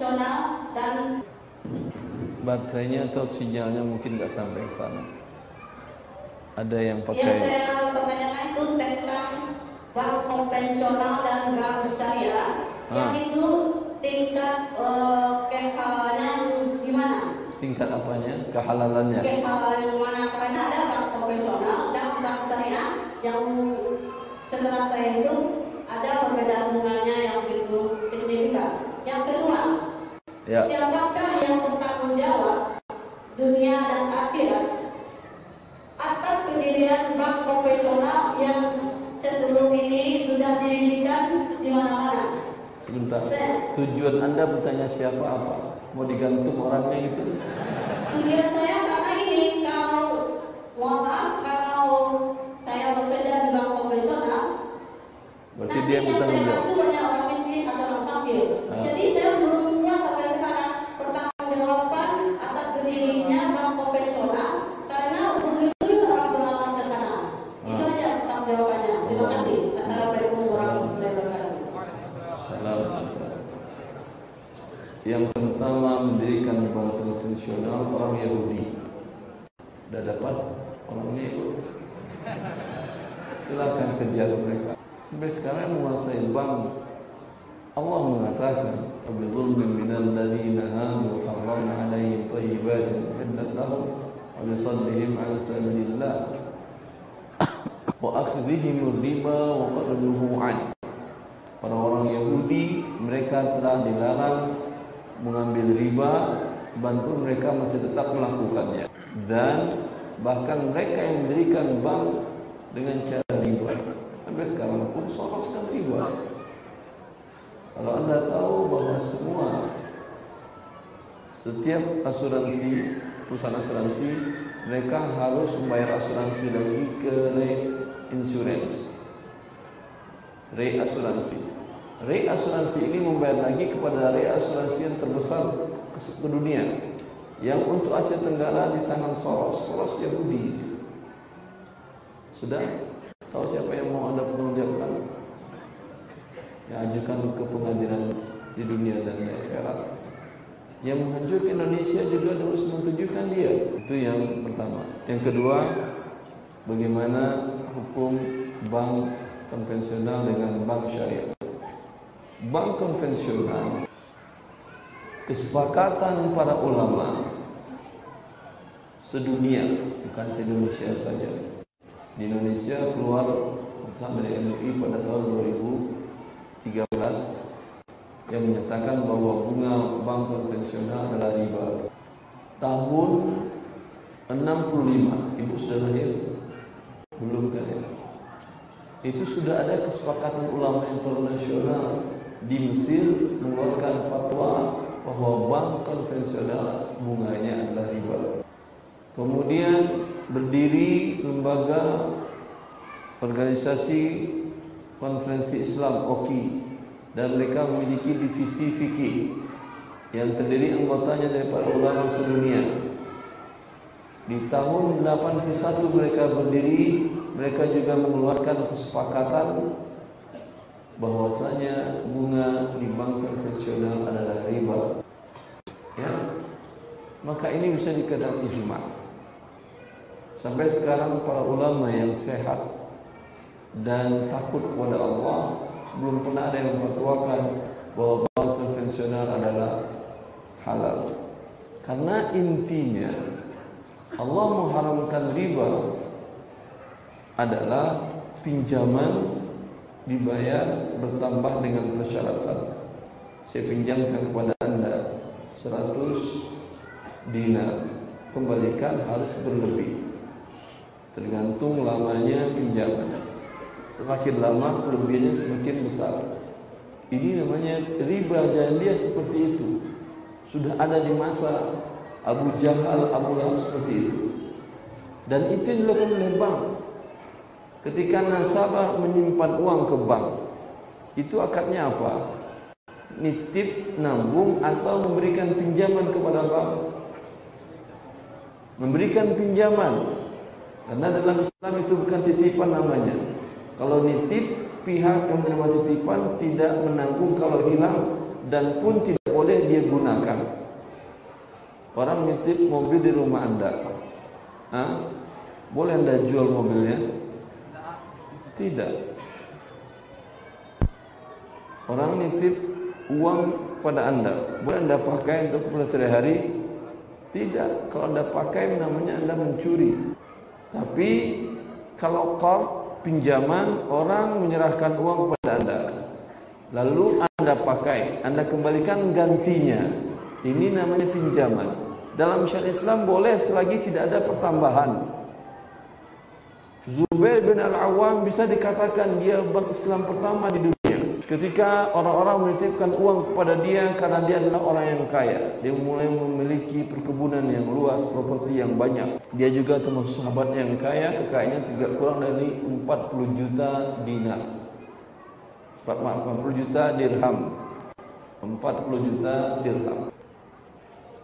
nasional dan Baterainya atau sinyalnya mungkin nggak sampai ke sana. Ada yang yang pakai saya pertanyakan itu tentang bank konvensional dan bank syariah yang Ah. itu tingkat uh, kehalalan gimana? tingkat apanya, kehalalannya. Kehalalan mana? Karena ada bank konvensional dan bank syariah yang setelah saya itu ada perbedaan bunganya yang begitu signifikan. Yang kedua, Ya, Siapakah yang bertanggung jawab dunia dan akhirat atas pendirian bank konvensional yang sebelum ini sudah didirikan di mana-mana? sebentar. Tujuan Anda bertanya siapa apa? Mau digantung orangnya gitu? Tujuan saya karena ini kalau mohon maaf kalau saya bekerja di bank konvensional Berarti dia yang bertanggung saya jawab. bantu banyak orang miskin atau orang fakir. Ah. Jadi saya belum puas sampai sekarang pertanggungjawaban atas berdirinya bank konvensional karena begitu orang berlawan ke sana. Itu Ah. aja pertanggungjawabannya. Terima kasih. Assalamualaikum warahmatullahi wabarakatuh. Salam. Yang pertama mendirikan bank konvensional orang Yahudi. Sudah dapat orangnya ikut. Silakan kejar mereka. Sampai sekarang menguasai bank. Allah mengatakan, "Bizulmin minal ladzina hadu harramna 'alaihim thayyibatin uhillat lahum wa bisaddihim 'an sabilillah wa akhdhihim riba wa qad nuhu 'an." Para orang Yahudi mereka telah dilarang mengambil riba bantu mereka masih tetap melakukannya dan bahkan mereka yang mendirikan bank dengan cara riba. Sampai sekarang pun Soros kan riba. Kalau anda tahu bahwa semua setiap asuransi perusahaan asuransi mereka harus membayar asuransi lagi ke insurance reasuransi. Reasuransi ini membayar lagi kepada reasuransi yang terbesar ke dunia yang untuk Asia Tenggara di tangan Soros, Soros Yahudi. Sudah tahu siapa yang mau anda penunjukkan? Ya ajukan ke pengadilan di dunia dan di akhirat. Yang menghancurkan Indonesia juga harus menunjukkan dia. Itu yang pertama. Yang kedua, bagaimana hukum bank konvensional dengan bank syariah. Bank konvensional kesepakatan para ulama sedunia, bukan se Indonesia saja. Di Indonesia keluar keputusan dari MUI pada tahun 2013 yang menyatakan bahwa bunga bank konvensional adalah riba. Tahun 65, ibu sudah lahir? Belum kan ya? itu sudah ada kesepakatan ulama internasional di Mesir mengeluarkan fatwa bahwa bank konvensional bunganya adalah riba. Kemudian berdiri lembaga organisasi konferensi Islam OKI dan mereka memiliki divisi fikih yang terdiri anggotanya dari para ulama sedunia. Di tahun 81 mereka berdiri mereka juga mengeluarkan kesepakatan bahwasanya bunga di bank konvensional adalah riba. Ya. Maka ini bisa dikatakan ijma. Sampai sekarang para ulama yang sehat dan takut kepada Allah belum pernah ada yang memfatwakan bahwa bank konvensional adalah halal. Karena intinya Allah mengharamkan riba adalah pinjaman dibayar bertambah dengan persyaratan. Saya pinjamkan kepada Anda 100 dinar, kembalikan harus berlebih. Tergantung lamanya pinjaman. Semakin lama kelebihannya semakin besar. Ini namanya riba jahiliyah seperti itu. Sudah ada di masa Abu Jahal, Abu Lahab seperti itu. Dan itu dilakukan oleh bank. Ketika nasabah menyimpan uang ke bank, itu akadnya apa? Nitip, nabung atau memberikan pinjaman kepada bank? Memberikan pinjaman. Karena dalam Islam itu bukan titipan namanya. Kalau nitip, pihak yang menerima titipan tidak menanggung kalau hilang dan pun tidak boleh dia gunakan. Orang nitip mobil di rumah Anda. Hah? Boleh Anda jual mobilnya? Tidak. Orang nitip uang pada Anda. Boleh Anda pakai untuk keperluan sehari-hari? Tidak. Kalau Anda pakai namanya Anda mencuri. Tapi kalau qard pinjaman orang menyerahkan uang kepada Anda. Lalu Anda pakai, Anda kembalikan gantinya. Ini namanya pinjaman. Dalam syariat Islam boleh selagi tidak ada pertambahan. Zubair bin Al-Awwam bisa dikatakan dia bank Islam pertama di dunia. Ketika orang-orang menitipkan uang kepada dia karena dia adalah orang yang kaya. Dia mulai memiliki perkebunan yang luas, properti yang banyak. Dia juga termasuk sahabat yang kaya, kekayaannya tidak kurang dari 40 juta dinar. 40 juta dirham. 40 juta dirham.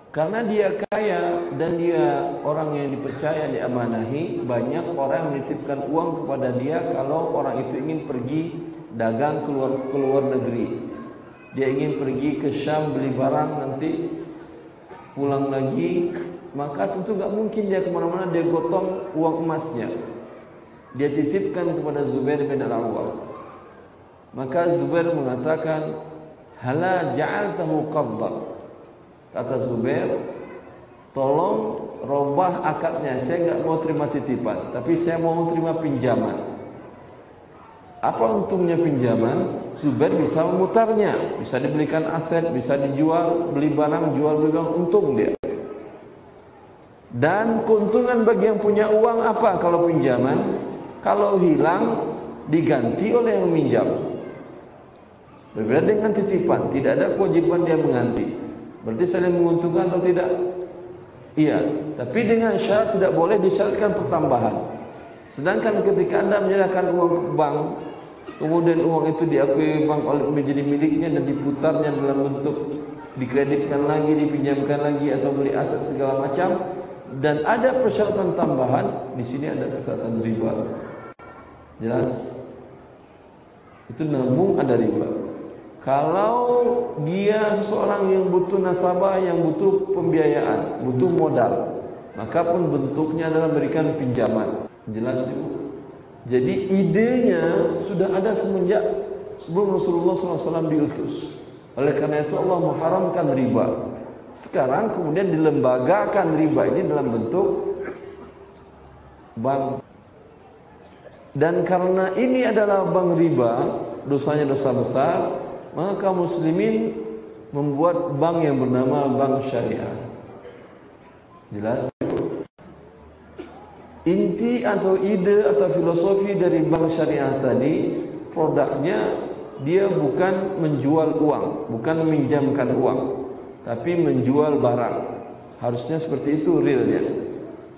Karena dia kaya dan dia orang yang dipercaya diamanahi, banyak orang menitipkan uang kepada dia kalau orang itu ingin pergi dagang keluar keluar negeri. Dia ingin pergi ke Syam beli barang nanti pulang lagi, maka tentu gak mungkin dia ke mana-mana dia gotong uang emasnya. Dia titipkan kepada Zubair bin Al-Awwal. Maka Zubair mengatakan, "Hala ja'altahu qaddan." Kata Zubair, tolong robah akadnya. Saya nggak mau terima titipan, tapi saya mau terima pinjaman. Apa untungnya pinjaman? Zubair bisa memutarnya, bisa dibelikan aset, bisa dijual, beli barang, jual beli barang, untung dia. Dan keuntungan bagi yang punya uang apa kalau pinjaman? Kalau hilang diganti oleh yang meminjam. Berbeda dengan titipan, tidak ada kewajiban dia mengganti. Berarti saling menguntungkan atau tidak? Iya, tapi dengan syarat tidak boleh disyaratkan pertambahan. Sedangkan ketika Anda menyerahkan uang ke bank, kemudian uang itu diakui bank oleh menjadi miliknya dan diputarnya dalam bentuk dikreditkan lagi, dipinjamkan lagi atau beli aset segala macam dan ada persyaratan tambahan, di sini ada persyaratan riba. Jelas? Itu namun ada riba. Kalau dia seseorang yang butuh nasabah, yang butuh pembiayaan, butuh modal, maka pun bentuknya adalah memberikan pinjaman. Jelas itu. Jadi idenya sudah ada semenjak sebelum Rasulullah SAW diutus. Oleh karena itu Allah mengharamkan riba. Sekarang kemudian dilembagakan riba ini dalam bentuk bank. Dan karena ini adalah bank riba, dosanya dosa besar, maka muslimin membuat bank yang bernama bank syariah. Jelas? Inti atau ide atau filosofi dari bank syariah tadi produknya dia bukan menjual uang, bukan meminjamkan uang, tapi menjual barang. Harusnya seperti itu realnya.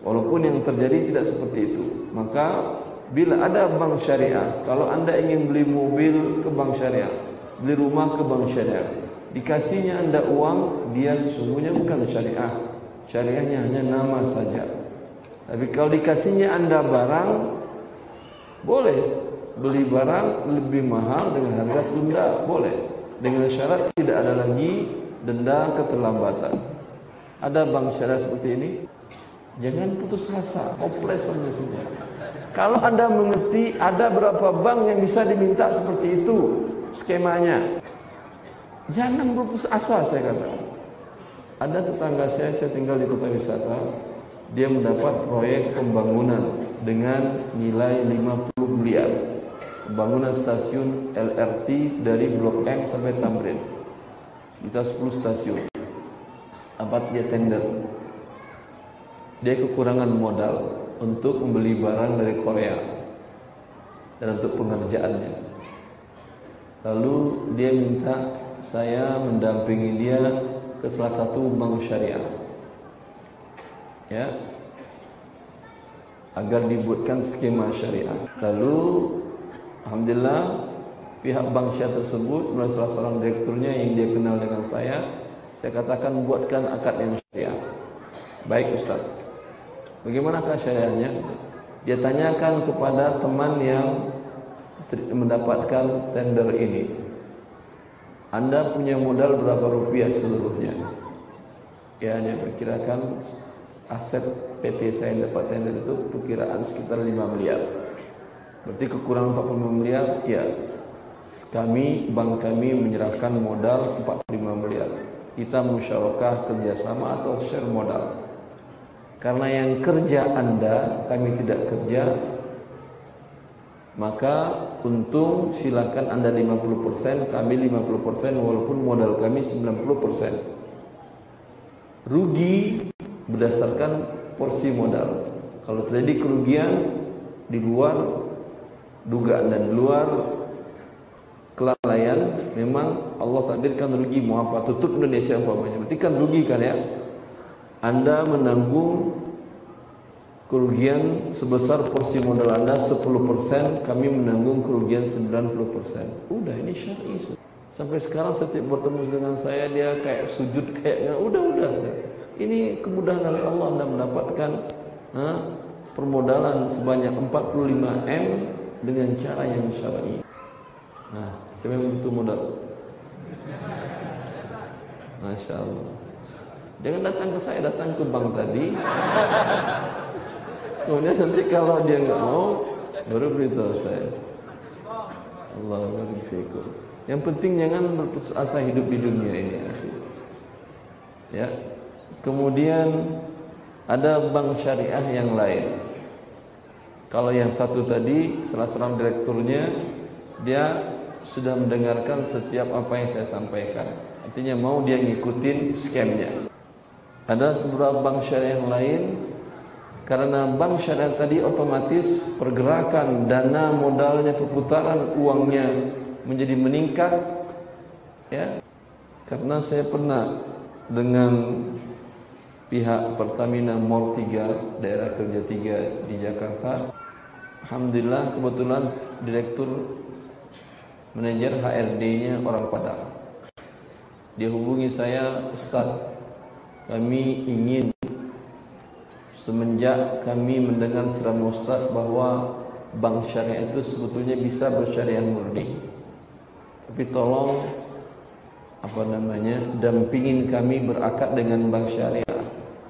Walaupun yang terjadi tidak seperti itu. Maka bila ada bank syariah, kalau Anda ingin beli mobil ke bank syariah, beli rumah ke bank syariah. Dikasihnya anda uang, dia sesungguhnya bukan syariah. Syariahnya hanya nama saja. Tapi kalau dikasihnya anda barang, boleh beli barang lebih mahal dengan harga tunda, boleh. Dengan syarat tidak ada lagi denda keterlambatan. Ada bank syariah seperti ini? Jangan putus asa, hopeless semua. Kalau anda mengerti ada berapa bank yang bisa diminta seperti itu, skemanya. Jangan putus asa saya kata. Ada tetangga saya, saya tinggal di kota wisata, dia mendapat proyek pembangunan dengan nilai 50 miliar. Pembangunan stasiun LRT dari Blok M sampai Tamrin. Kita 10 stasiun. Dapat dia tender. Dia kekurangan modal untuk membeli barang dari Korea dan untuk pengerjaannya. Lalu dia minta saya mendampingi dia ke salah satu bank syariah. Ya. Agar dibuatkan skema syariah. Lalu alhamdulillah pihak bank syariah tersebut melalui salah seorang direkturnya yang dia kenal dengan saya, saya katakan buatkan akad yang syariah. Baik Ustaz. Bagaimanakah syariahnya? Dia tanyakan kepada teman yang mendapatkan tender ini. Anda punya modal berapa rupiah seluruhnya? Ya, dia perkirakan aset PT saya yang dapat tender itu perkiraan sekitar 5 miliar. Berarti kekurangan 45 miliar, ya. Kami, bank kami menyerahkan modal 45 miliar. Kita musyarakah kerjasama atau share modal. Karena yang kerja Anda, kami tidak kerja, maka untung silakan Anda 50%, kami 50% walaupun modal kami 90%. Rugi berdasarkan porsi modal. Kalau terjadi kerugian di luar dugaan dan di luar kelalaian, memang Allah takdirkan rugi mau apa tutup Indonesia umpamanya. Berarti kan rugi kan ya? Anda menanggung kerugian sebesar porsi modal Anda 10%, kami menanggung kerugian 90%. Udah ini syar'i. Sampai sekarang setiap bertemu dengan saya dia kayak sujud kayaknya udah udah. Ini kemudahan dari Allah Anda mendapatkan ha, permodalan sebanyak 45 M dengan cara yang syar'i. Nah, siapa yang butuh modal? Masya Allah. Jangan datang ke saya, datang ke bank tadi. Kemudian nanti kalau dia nggak mau, baru beritahu saya. Allah. Yang penting jangan berputus asa hidup di dunia ini. Ya. Kemudian ada bank syariah yang lain. Kalau yang satu tadi, salah seorang direkturnya, dia sudah mendengarkan setiap apa yang saya sampaikan. Artinya mau dia ngikutin skemnya. Ada beberapa bank syariah yang lain Karena bank syariah tadi otomatis pergerakan dana modalnya perputaran uangnya menjadi meningkat ya. Karena saya pernah dengan pihak Pertamina Mall 3 daerah kerja 3 di Jakarta. Alhamdulillah kebetulan direktur manajer HRD-nya orang Padang. Dia hubungi saya, Ustaz, kami ingin semenjak kami mendengar ceramah Ustaz bahwa bank syariah itu sebetulnya bisa bersyariah murni. Tapi tolong apa namanya dampingin kami berakad dengan bank syariah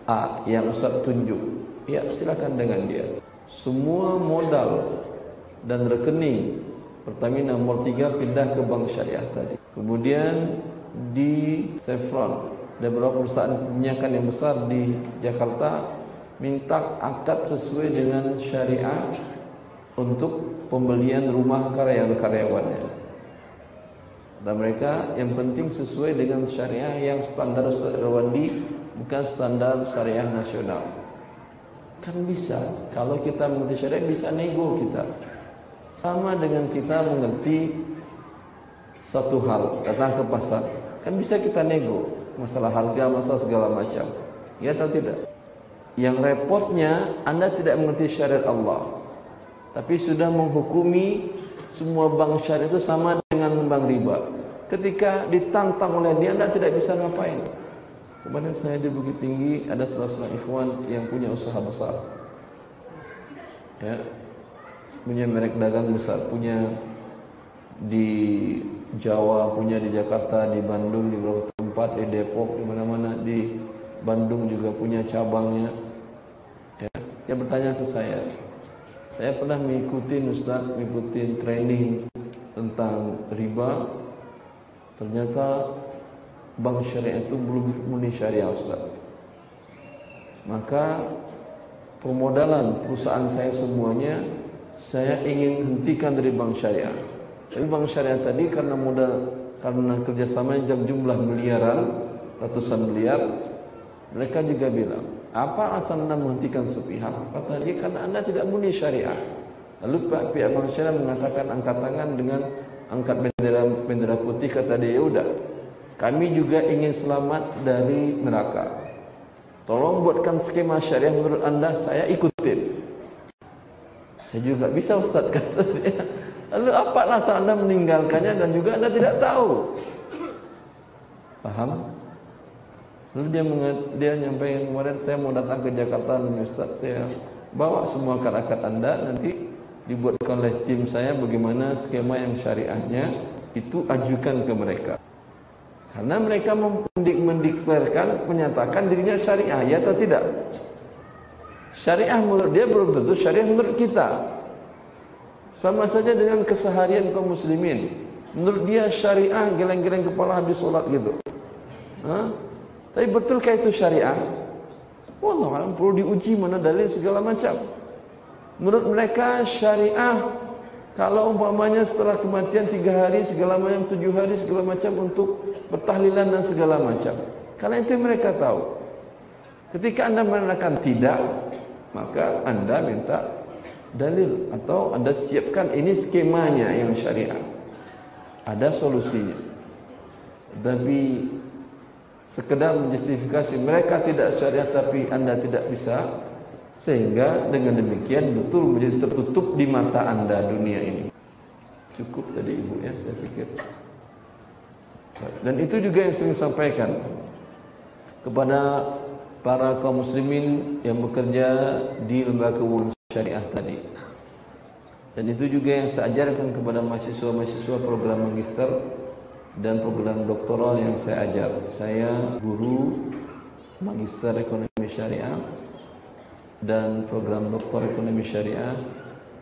A yang Ustaz tunjuk. Ya silakan dengan dia. Semua modal dan rekening Pertamina Mall 3 pindah ke bank syariah tadi. Kemudian di Chevron dan beberapa perusahaan minyakan yang besar di Jakarta minta akad sesuai dengan syariah untuk pembelian rumah karyawan-karyawannya. Dan mereka yang penting sesuai dengan syariah yang standar Rawandi bukan standar syariah nasional. Kan bisa. Kalau kita mengerti syariah bisa nego kita. Sama dengan kita mengerti satu hal, datang ke pasar. Kan bisa kita nego masalah harga, masalah segala macam. Ya atau tidak? Yang repotnya Anda tidak mengerti syariat Allah. Tapi sudah menghukumi semua bank syariat itu sama dengan bank riba. Ketika ditantang oleh dia Anda tidak bisa ngapain. Kemarin saya di Bukit Tinggi ada salah seorang ikhwan yang punya usaha besar. Ya. Punya merek dagang besar, punya di Jawa, punya di Jakarta, di Bandung, di beberapa tempat, di Depok, di mana-mana, di Bandung juga punya cabangnya. Ya, dia bertanya ke saya, saya pernah mengikuti Ustaz, mengikuti training tentang riba. Ternyata bank syariah itu belum murni syariah Ustaz. Maka permodalan perusahaan saya semuanya saya ingin hentikan dari bank syariah. Tapi bank syariah tadi karena modal karena kerjasama yang jumlah miliaran, ratusan miliar, mereka juga bilang, apa alasan anda menghentikan sepihak? Kata dia karena anda tidak murni syariah. Lalu Pak pihak syariah mengatakan angkat tangan dengan angkat bendera bendera putih kata dia ya udah kami juga ingin selamat dari neraka. Tolong buatkan skema syariah menurut anda saya ikutin. Saya juga bisa Ustaz kata dia. Lalu apa alasan anda meninggalkannya dan juga anda tidak tahu? Paham? Lalu dia dia nyampaikan kemarin saya mau datang ke Jakarta nih Ustaz saya bawa semua akad-akad anda nanti dibuatkan oleh tim saya bagaimana skema yang syariahnya itu ajukan ke mereka. Karena mereka mendeklarkan menyatakan dirinya syariah ya atau tidak? Syariah menurut dia belum tentu syariah menurut kita. Sama saja dengan keseharian kaum muslimin. Menurut dia syariah geleng-geleng kepala habis sholat gitu. Hah? Tapi betulkah itu syariah? Wallah alam perlu diuji mana dalil segala macam. Menurut mereka syariah kalau umpamanya setelah kematian tiga hari segala macam, tujuh hari segala macam untuk bertahlilan dan segala macam. Karena itu mereka tahu. Ketika anda menerangkan tidak, maka anda minta dalil atau anda siapkan ini skemanya yang syariah. Ada solusinya. Tapi sekedar menjustifikasi mereka tidak syariah tapi anda tidak bisa. Sehingga dengan demikian betul menjadi tertutup di mata anda dunia ini. Cukup tadi ibu ya saya pikir. Dan itu juga yang sering sampaikan kepada para kaum muslimin yang bekerja di lembaga keuangan syariah tadi. Dan itu juga yang saya ajarkan kepada mahasiswa-mahasiswa program magister dan program doktoral yang saya ajar saya guru magister ekonomi syariah dan program doktor ekonomi syariah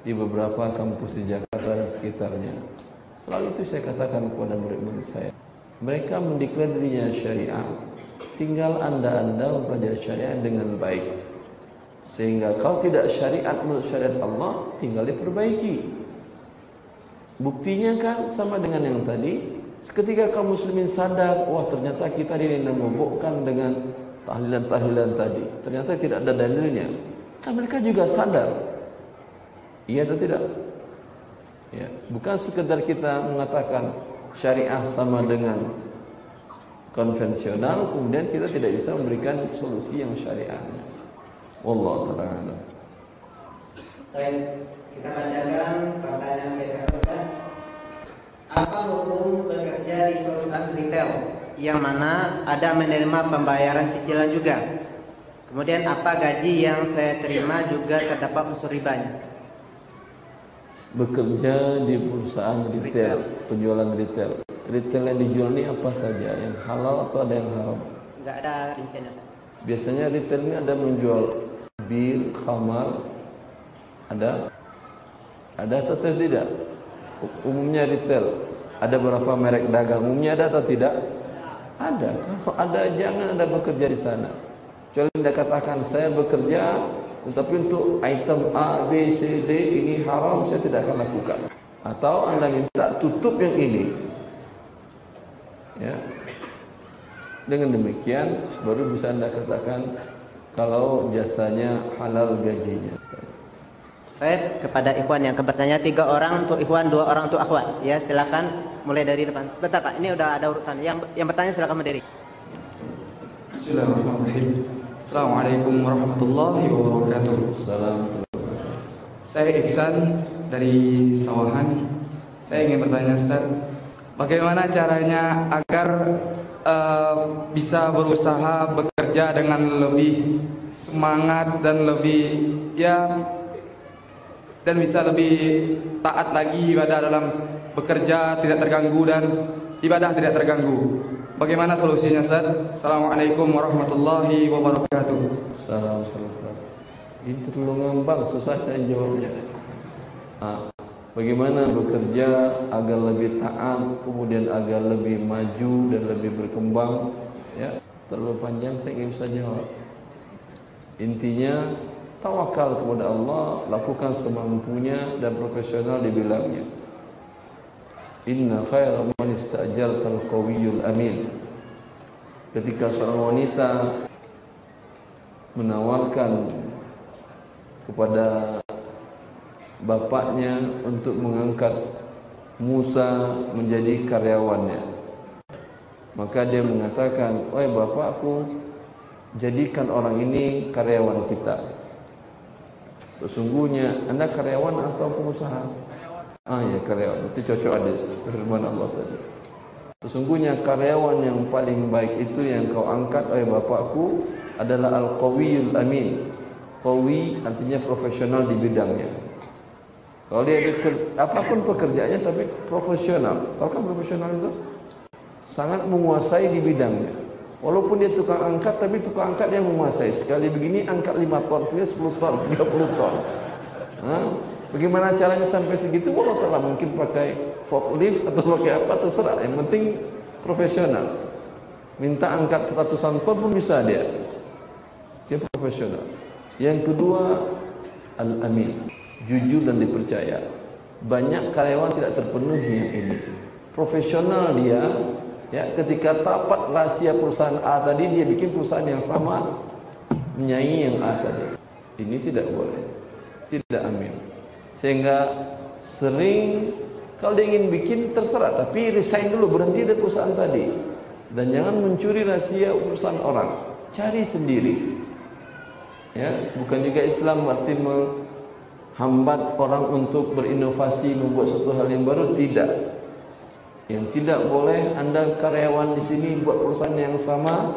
di beberapa kampus di Jakarta dan sekitarnya. Selalu itu saya katakan kepada murid-murid saya. Mereka mendeklar dirinya syariah. Tinggal anda-anda mempelajari syariah dengan baik. Sehingga kalau tidak syariat menurut syariat Allah, tinggal diperbaiki. Buktinya kan sama dengan yang tadi. Ketika kaum muslimin sadar, wah ternyata kita ini memabukkan dengan tahlilan-tahlilan tadi. Ternyata tidak ada dalilnya. kan mereka juga sadar. Iya atau tidak? Ya, bukan sekedar kita mengatakan syariah sama dengan konvensional, kemudian kita tidak bisa memberikan solusi yang syariahnya. Wallahu taala. Baik, kita bacakan pertanyaan mereka Ustaz. Apa hukum bekerja di perusahaan retail yang mana ada menerima pembayaran cicilan juga? Kemudian apa gaji yang saya terima juga terdapat unsur ribanya? Bekerja di perusahaan retail, penjualan retail. Retail yang dijual ini apa saja? Yang halal atau ada yang haram? Enggak ada rinciannya. Biasanya retail ini ada menjual bir, khamar, ada ada atau tidak? Umumnya retail. Ada berapa merek dagang? Umumnya ada atau tidak? Ada. Kalau ada jangan ada bekerja di sana. Kecuali Anda katakan saya bekerja tetapi untuk item A, B, C, D ini haram saya tidak akan lakukan. Atau Anda minta tutup yang ini. Ya. Dengan demikian baru bisa Anda katakan kalau jasanya halal gajinya. Baik, kepada ikhwan yang bertanya tiga orang untuk ikhwan, dua orang untuk akhwat. Ya, silakan mulai dari depan. Sebentar Pak, ini udah ada urutan. Yang yang bertanya silakan berdiri. Assalamualaikum warahmatullahi wabarakatuh. Saya Iksan dari Sawahan. Saya ingin bertanya Ustaz, bagaimana caranya agar eh, bisa berusaha bekerja dengan lebih semangat dan lebih ya dan bisa lebih taat lagi ibadah dalam bekerja tidak terganggu dan ibadah tidak terganggu. Bagaimana solusinya Ustaz? Assalamualaikum warahmatullahi wabarakatuh. Salam salam. Ini terlalu susah saya jawabnya. Ah, bagaimana bekerja agar lebih taat, kemudian agar lebih maju dan lebih berkembang? Ya, terlalu panjang saya nggak jawab. Intinya tawakal kepada Allah, lakukan semampunya dan profesional di bidangnya. Inna khaira man istajarta al-qawiyyul amin. Ketika seorang wanita menawarkan kepada bapaknya untuk mengangkat Musa menjadi karyawannya. Maka dia mengatakan, "Wahai bapakku, jadikan orang ini karyawan kita." Sesungguhnya Anda karyawan atau pengusaha? Ah ya karyawan. Itu cocok ada firman Allah tadi. Sesungguhnya karyawan yang paling baik itu yang kau angkat oleh bapakku adalah al-qawiyul amin. Qawi artinya profesional di bidangnya. Kalau dia apa pun pekerjaannya tapi profesional. Tahu kan profesional itu? Sangat menguasai di bidangnya. Walaupun dia tukang angkat tapi tukang angkat yang menguasai. Sekali begini angkat 5 ton, sekali 10 ton, 30 ton. Hah? Bagaimana caranya sampai segitu? Walau telah mungkin pakai forklift atau pakai apa terserah. Yang penting profesional. Minta angkat ratusan ton pun bisa dia. Dia profesional. Yang kedua al-amin, jujur dan dipercaya. Banyak karyawan tidak terpenuhi yang ini. Profesional dia, ya ketika tapat rahasia perusahaan A tadi dia bikin perusahaan yang sama. Menyaingi yang A tadi. Ini tidak boleh. Tidak amin. Sehingga sering kalau dia ingin bikin terserah. Tapi resign dulu berhenti dari perusahaan tadi. Dan jangan mencuri rahasia perusahaan orang. Cari sendiri. Ya bukan juga Islam berarti menghambat orang untuk berinovasi membuat suatu hal yang baru. Tidak yang tidak boleh anda karyawan di sini buat perusahaan yang sama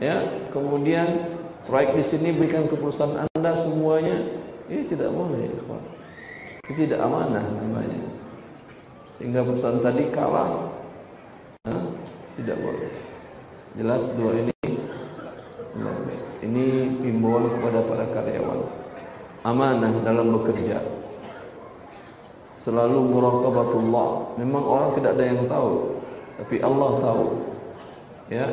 ya. Kemudian proyek di sini berikan ke perusahaan anda semuanya ini tidak boleh ikhwan. Itu tidak amanah namanya. Sehingga perusahaan tadi kalah Hah? tidak boleh. Jelas dua ini. Ini himbauan kepada para karyawan. Amanah dalam bekerja selalu muraqabatullah. Memang orang tidak ada yang tahu tapi Allah tahu. Ya.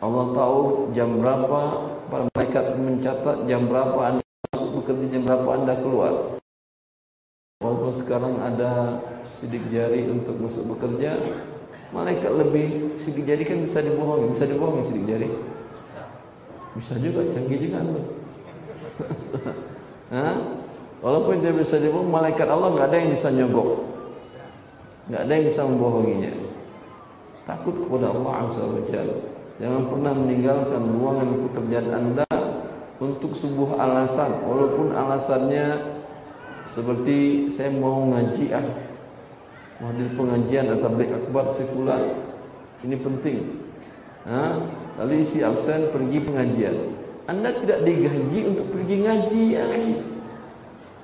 Allah tahu jam berapa para malaikat mencatat jam berapa anda masuk bekerja jam berapa anda keluar. Walaupun sekarang ada sidik jari untuk masuk bekerja malaikat lebih sidik jari kan bisa dibohongi bisa dibohongi sidik jari. Bisa juga canggih juga Hah? Walaupun dia bisa dibohong, malaikat Allah nggak ada yang bisa nyogok, nggak ada yang bisa membohonginya. Takut kepada Allah Azza wa. Jangan pernah meninggalkan ruangan pekerjaan anda untuk sebuah alasan, walaupun alasannya seperti saya mau ngaji ah, mau hadir pengajian atau break akbar si. Ini penting. Hah? Lalu isi absen pergi pengajian. Anda tidak digaji untuk pergi ngaji ya.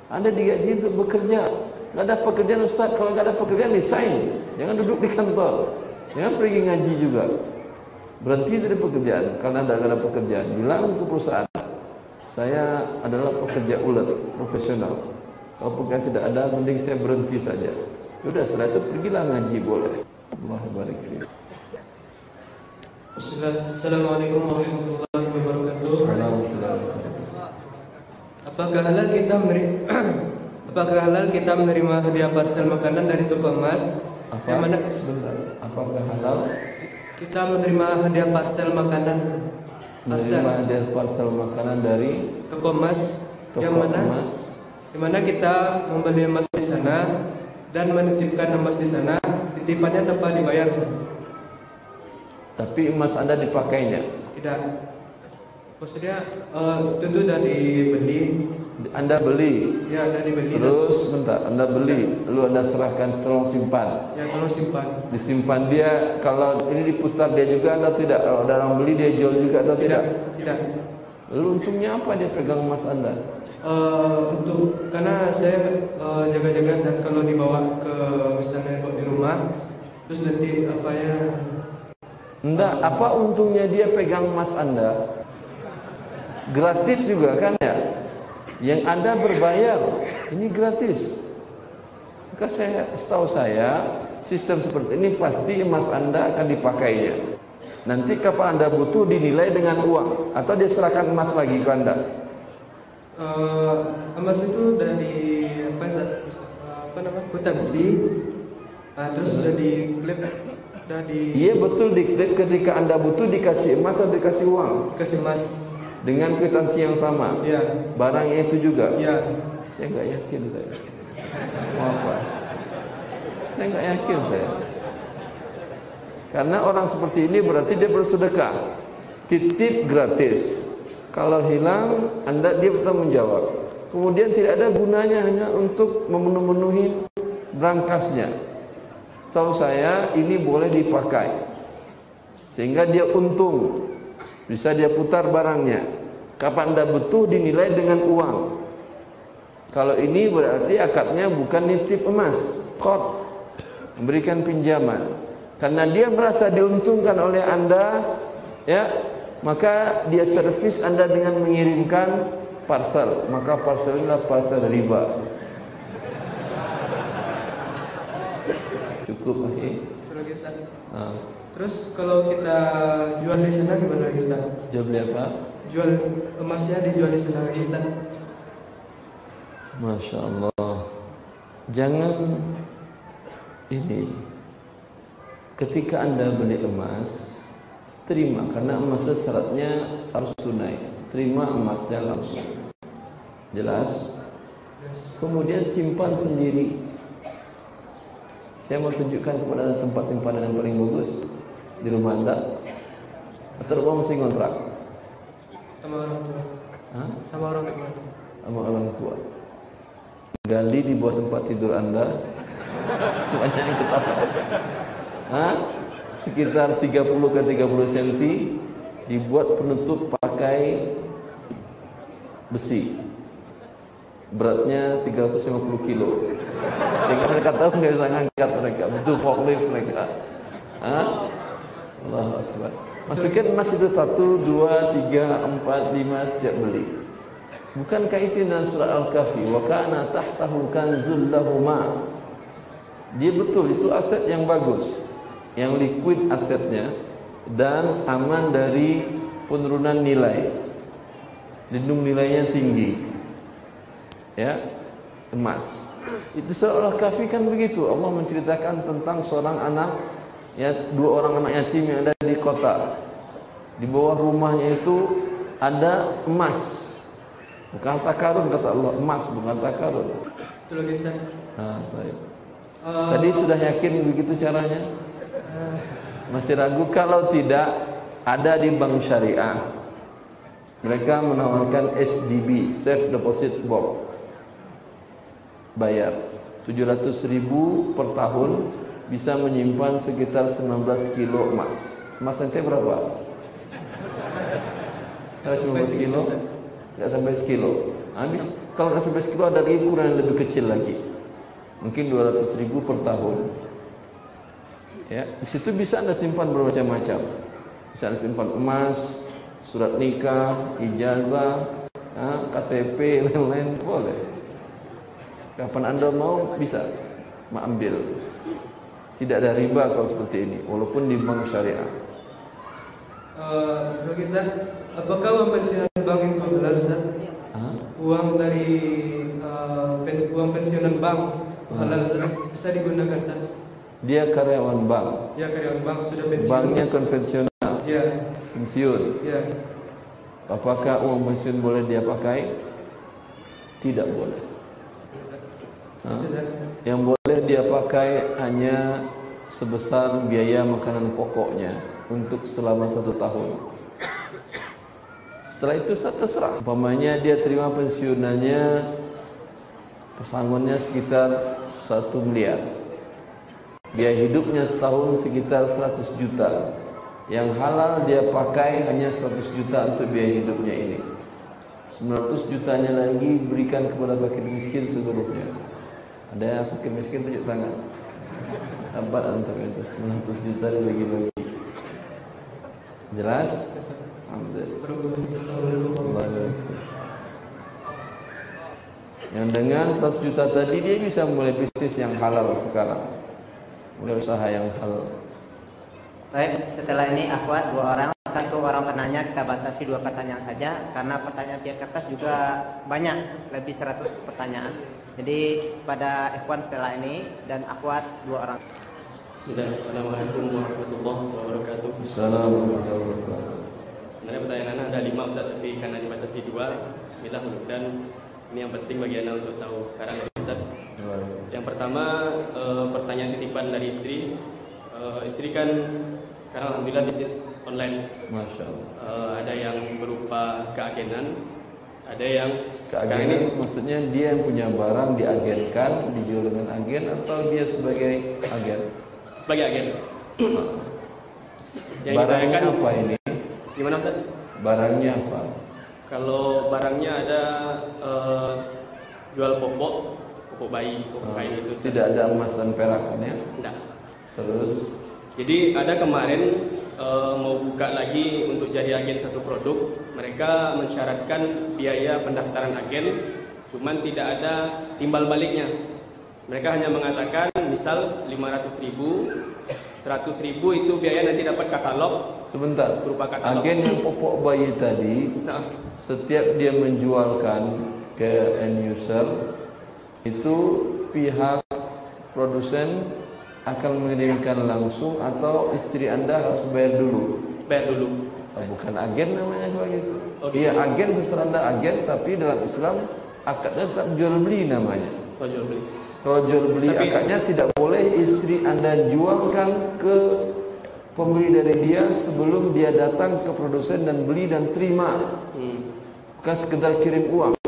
Anda digaji untuk bekerja. Gak ada pekerjaan Ustaz. Kalau gak ada pekerjaan, resign. Jangan duduk di kantor. Jangan pergi ngaji juga. Berhenti dari pekerjaan. Karena ada ada pekerjaan. Bilang ke perusahaan. Saya adalah pekerja ulet, profesional. Kalau pekerjaan tidak ada, mending saya berhenti saja. Sudah setelah itu pergilah ngaji boleh. Allah barik fiik. Assalamualaikum warahmatullahi wabarakatuh. Assalamualaikum. Apakah halal kita memberi Apakah halal kita menerima hadiah parcel makanan dari toko emas? Apa? Yang mana Sebentar. Apakah halal kita menerima hadiah parcel makanan parcel menerima hadiah parcel makanan dari toko emas toko yang mana emas? di mana kita membeli emas di sana dan menitipkan emas di sana, titipannya tanpa dibayar. Tapi emas Anda dipakainya. Tidak. Maksudnya tentu sudah dibeli, Anda beli, ya sudah dibeli. terus bentar, Anda beli, lalu Anda serahkan tolong simpan. ya kalau simpan. Disimpan dia, kalau ini diputar dia juga Anda tidak. Kalau ada orang beli dia jual juga atau tidak? Tidak. Lalu untungnya apa dia pegang emas Anda? Eh, untuk karena saya eh, jaga-jaga saat kalau dibawa ke misalnya buat di rumah terus nanti apa ya Enggak, apa untungnya dia pegang emas Anda? Gratis juga kan ya? Yang Anda berbayar, ini gratis. Maka saya, setahu saya, sistem seperti ini pasti emas Anda akan dipakainya. Nanti kapan Anda butuh dinilai dengan uang atau dia serahkan emas lagi ke Anda. eh, emas itu udah di apa apa namanya kutansi nah, terus udah di klip di Iya betul di ketika Anda butuh dikasih emas atau dikasih uang kasih emas dengan kwitansi yang sama. ya Barangnya itu juga. ya Saya nggak yakin saya. Mau apa? Saya nggak yakin saya. Karena orang seperti ini berarti dia bersedekah. Titip gratis. Kalau hilang, anda dia bertanggung jawab. Kemudian tidak ada gunanya hanya untuk memenuhi berangkasnya. Setahu saya ini boleh dipakai. Sehingga dia untung. Bisa dia putar barangnya. Kapan anda butuh dinilai dengan uang. Kalau ini berarti akadnya bukan nitip emas, kot memberikan pinjaman. Karena dia merasa diuntungkan oleh Anda, ya, maka dia servis Anda dengan mengirimkan parcel. Maka parcel inilah parcel riba. Cukup terus Ustaz. Ah, terus kalau kita jual di sana gimana Ustaz? jual beli apa? Jual emasnya dijual di Ustaz? Masya Allah. Jangan ini. Ketika anda beli emas, terima karena emas syaratnya harus tunai. Terima emasnya langsung. Jelas? Kemudian simpan sendiri. Saya mau tunjukkan kepada anda tempat simpanan yang paling bagus di rumah anda. Atau rumah masih ngontrak? Sama orang tua Hah? sama orang tua sama orang tua. Gali di bawah tempat tidur Anda. Banyak yang ketawa. Hah? Sekitar 30 ke 30 cm dibuat penutup pakai besi. Beratnya 350 kilo. Sehingga mereka tahu nggak bisa ngangkat mereka. Betul forklift mereka. Hah? Allah Akbar. Masukkan emas itu satu, dua, tiga, empat, lima setiap beli. Bukankah itu dalam surah Al-Kahfi? Wa kana tahtahu kanzul lahuma. Dia betul itu aset yang bagus. Yang liquid asetnya dan aman dari penurunan nilai. Lindung nilainya tinggi. Ya, emas. Itu surah Al-Kahfi kan begitu. Allah menceritakan tentang seorang anak ya dua orang anak yatim yang ada di kota. Di bawah rumahnya itu ada emas Bukan harta karun kata Allah, emas bukan harta karun. Itu. Nah, baik. Eh, Tadi sudah yakin begitu caranya? Masih ragu kalau tidak ada di bank syariah. Mereka menawarkan SDB, Safe Deposit Box. Bayar 700 ribu per tahun bisa menyimpan sekitar 19 kilo emas. Emas ente berapa? 119 kilo? Tidak sampai sekilo. Habis kalau nggak sampai sekilo ada lagi ukuran yang lebih kecil lagi. Mungkin 200 ribu per tahun. Ya, di situ bisa anda simpan bermacam-macam. Bisa anda simpan emas, surat nikah, ijazah, ya, KTP, lain-lain boleh. Kapan anda mau bisa mengambil. Tidak ada riba kalau seperti ini, walaupun di bank syariah. eh, lagi Ustaz, apakah uang pensiunan bank itu halal Ustaz? Hah? Uang dari eh, pen- uang pensiunan bank halal Ustaz? bisa digunakan Ustaz? Dia karyawan bank, Ya karyawan bank sudah pensiun. banknya konvensional, Ya, pensiun. ya. Apakah uang pensiun boleh dia pakai? Tidak boleh. Hah? Ustaz. Yang boleh dia pakai hanya sebesar biaya makanan pokoknya untuk selama satu tahun. Setelah itu saya terserah. Umpamanya dia terima pensiunannya pesangonnya sekitar satu miliar. Biaya hidupnya setahun sekitar 100 juta. Yang halal dia pakai hanya 100 juta untuk biaya hidupnya ini. 900 jutanya lagi berikan kepada fakir miskin seluruhnya. Ada fakir miskin tunjuk tangan. Dapat antar itu 900 juta dia bagi-bagi. Jelas? Alhamdulillah. Allah Yang dengan 100 juta tadi dia bisa mulai bisnis yang halal sekarang. Mulai usaha yang halal. Baik, setelah ini akhwat dua orang, satu orang penanya kita batasi dua pertanyaan saja karena pertanyaan via kertas juga banyak, lebih 100 pertanyaan. Jadi pada ikhwan setelah ini dan akhwat dua orang. Assalamualaikum warahmatullahi wabarakatuh. Assalamualaikum. Sebenarnya pertanyaan Anda ada lima Ustaz, tapi karena dibatasi dua, Bismillah mudah-mudahan ini yang penting bagi Anda untuk tahu sekarang Ustaz. Yang pertama eh, pertanyaan titipan dari istri. Eh, istri kan sekarang alhamdulillah bisnis online. Masya Allah. Eh, ada yang berupa keagenan, ada yang sekarang ini maksudnya dia yang punya barang diagenkan, dijual dengan agen atau dia sebagai agen? sebagai agen. yang Barangnya apa ini? Gimana Ustaz? Barangnya apa? Kalau barangnya ada eh, jual popok, popok bayi, popok kain itu Ustaz. Ah, Tidak ada emas dan perakannya. Enggak. Terus Jadi ada kemarin eh, mau buka lagi untuk jadi agen satu produk, mereka mensyaratkan biaya pendaftaran agen, cuman tidak ada timbal baliknya. Mereka hanya mengatakan misal 500 ribu, 100 ribu itu biaya nanti dapat katalog. sebentar. Berupa katalog. Agen yang popok bayi tadi Nah, setiap dia menjualkan ke end user itu pihak produsen akan mengirimkan langsung atau istri anda harus bayar dulu. bayar dulu. Oh, bukan agen namanya kalau gitu. Oh, gitu. Iya agen terserah anda agen tapi dalam Islam akadnya tetap jual beli namanya. Kalau jual beli. Kalau jual beli Tapi- akadnya tidak boleh istri anda jualkan ke pembeli dari dia sebelum dia datang ke produsen dan beli dan terima. Hmm. Bukan sekedar kirim uang.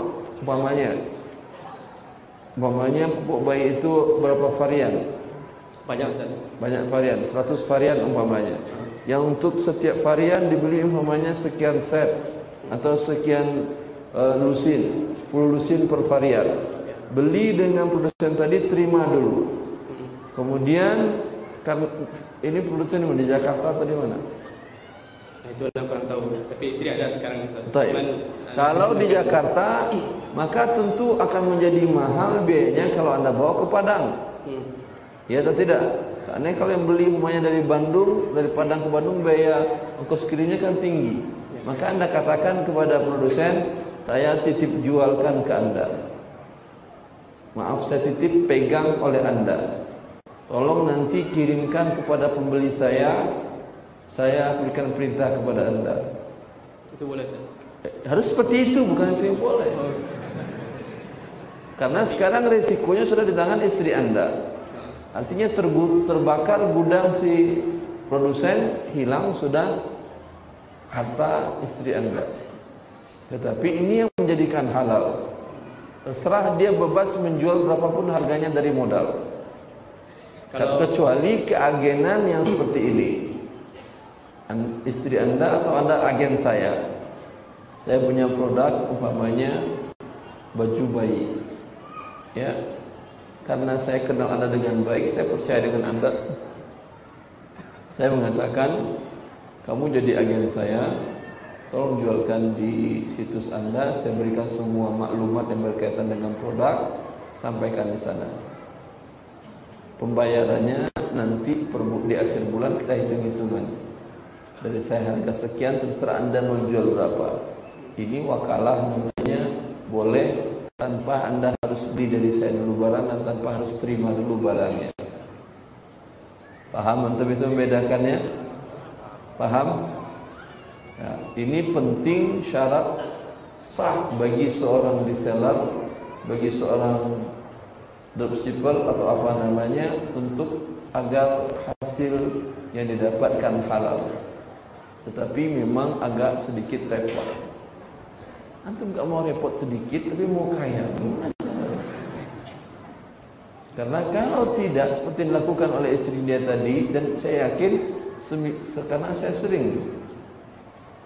Umpamanya, umpamanya pupuk bayi itu berapa varian? Banyak Ustaz. Banyak varian, 100 varian umpamanya. Yang untuk setiap varian dibeli umpamanya sekian set atau sekian uh, lusin, 10 lusin per varian. Beli dengan produsen tadi terima dulu. Kemudian kan ini produsen di Jakarta atau di mana? Nah, itu anda kurang tahu. Tapi istri ada sekarang Ustaz. Taib. Cuman, Kalau di Jakarta, maka tentu akan menjadi mahal biayanya kalau Anda bawa ke Padang. Hmm. Ya atau tidak? Karena kalau yang beli umpamanya dari Bandung, dari Padang ke Bandung biaya ongkos kirimnya kan tinggi. Maka Anda katakan kepada produsen, saya titip jualkan ke Anda. Maaf saya titip pegang oleh Anda. Tolong nanti kirimkan kepada pembeli saya, saya berikan perintah kepada Anda. Itu boleh Ustaz. Eh, Harus seperti itu, bukan itu yang boleh. Karena sekarang resikonya sudah di tangan istri Anda. Artinya terbakar gudang si produsen, hilang sudah harta istri Anda. Tetapi ini yang menjadikan halal. Terserah dia bebas menjual berapapun harganya dari modal. Kalau- Kecuali keagenan yang seperti ini. Istri Anda atau Anda agen saya. Saya punya produk umpamanya baju bayi. Ya. Karena saya kenal Anda dengan baik, saya percaya dengan Anda. Saya mengatakan, kamu jadi agen saya, tolong jualkan di situs Anda, saya berikan semua maklumat yang berkaitan dengan produk, sampaikan di sana. Pembayarannya nanti per di akhir bulan kita hitung-hitungan. Dari saya harga sekian terserah Anda mau jual berapa. Ini wakalah namanya boleh tanpa Anda harus beli dari saya dulu barang dan tanpa harus terima dulu barangnya. Paham antum itu membedakannya? Paham? Ya, ini penting syarat sah bagi seorang reseller, bagi seorang dropshipper atau apa namanya untuk agar hasil yang didapatkan halal. Tetapi memang agak sedikit repot. Antum gak mau repot sedikit tapi mau kaya. Gimana? Karena kalau tidak seperti yang dilakukan oleh istri dia tadi dan saya yakin karena saya sering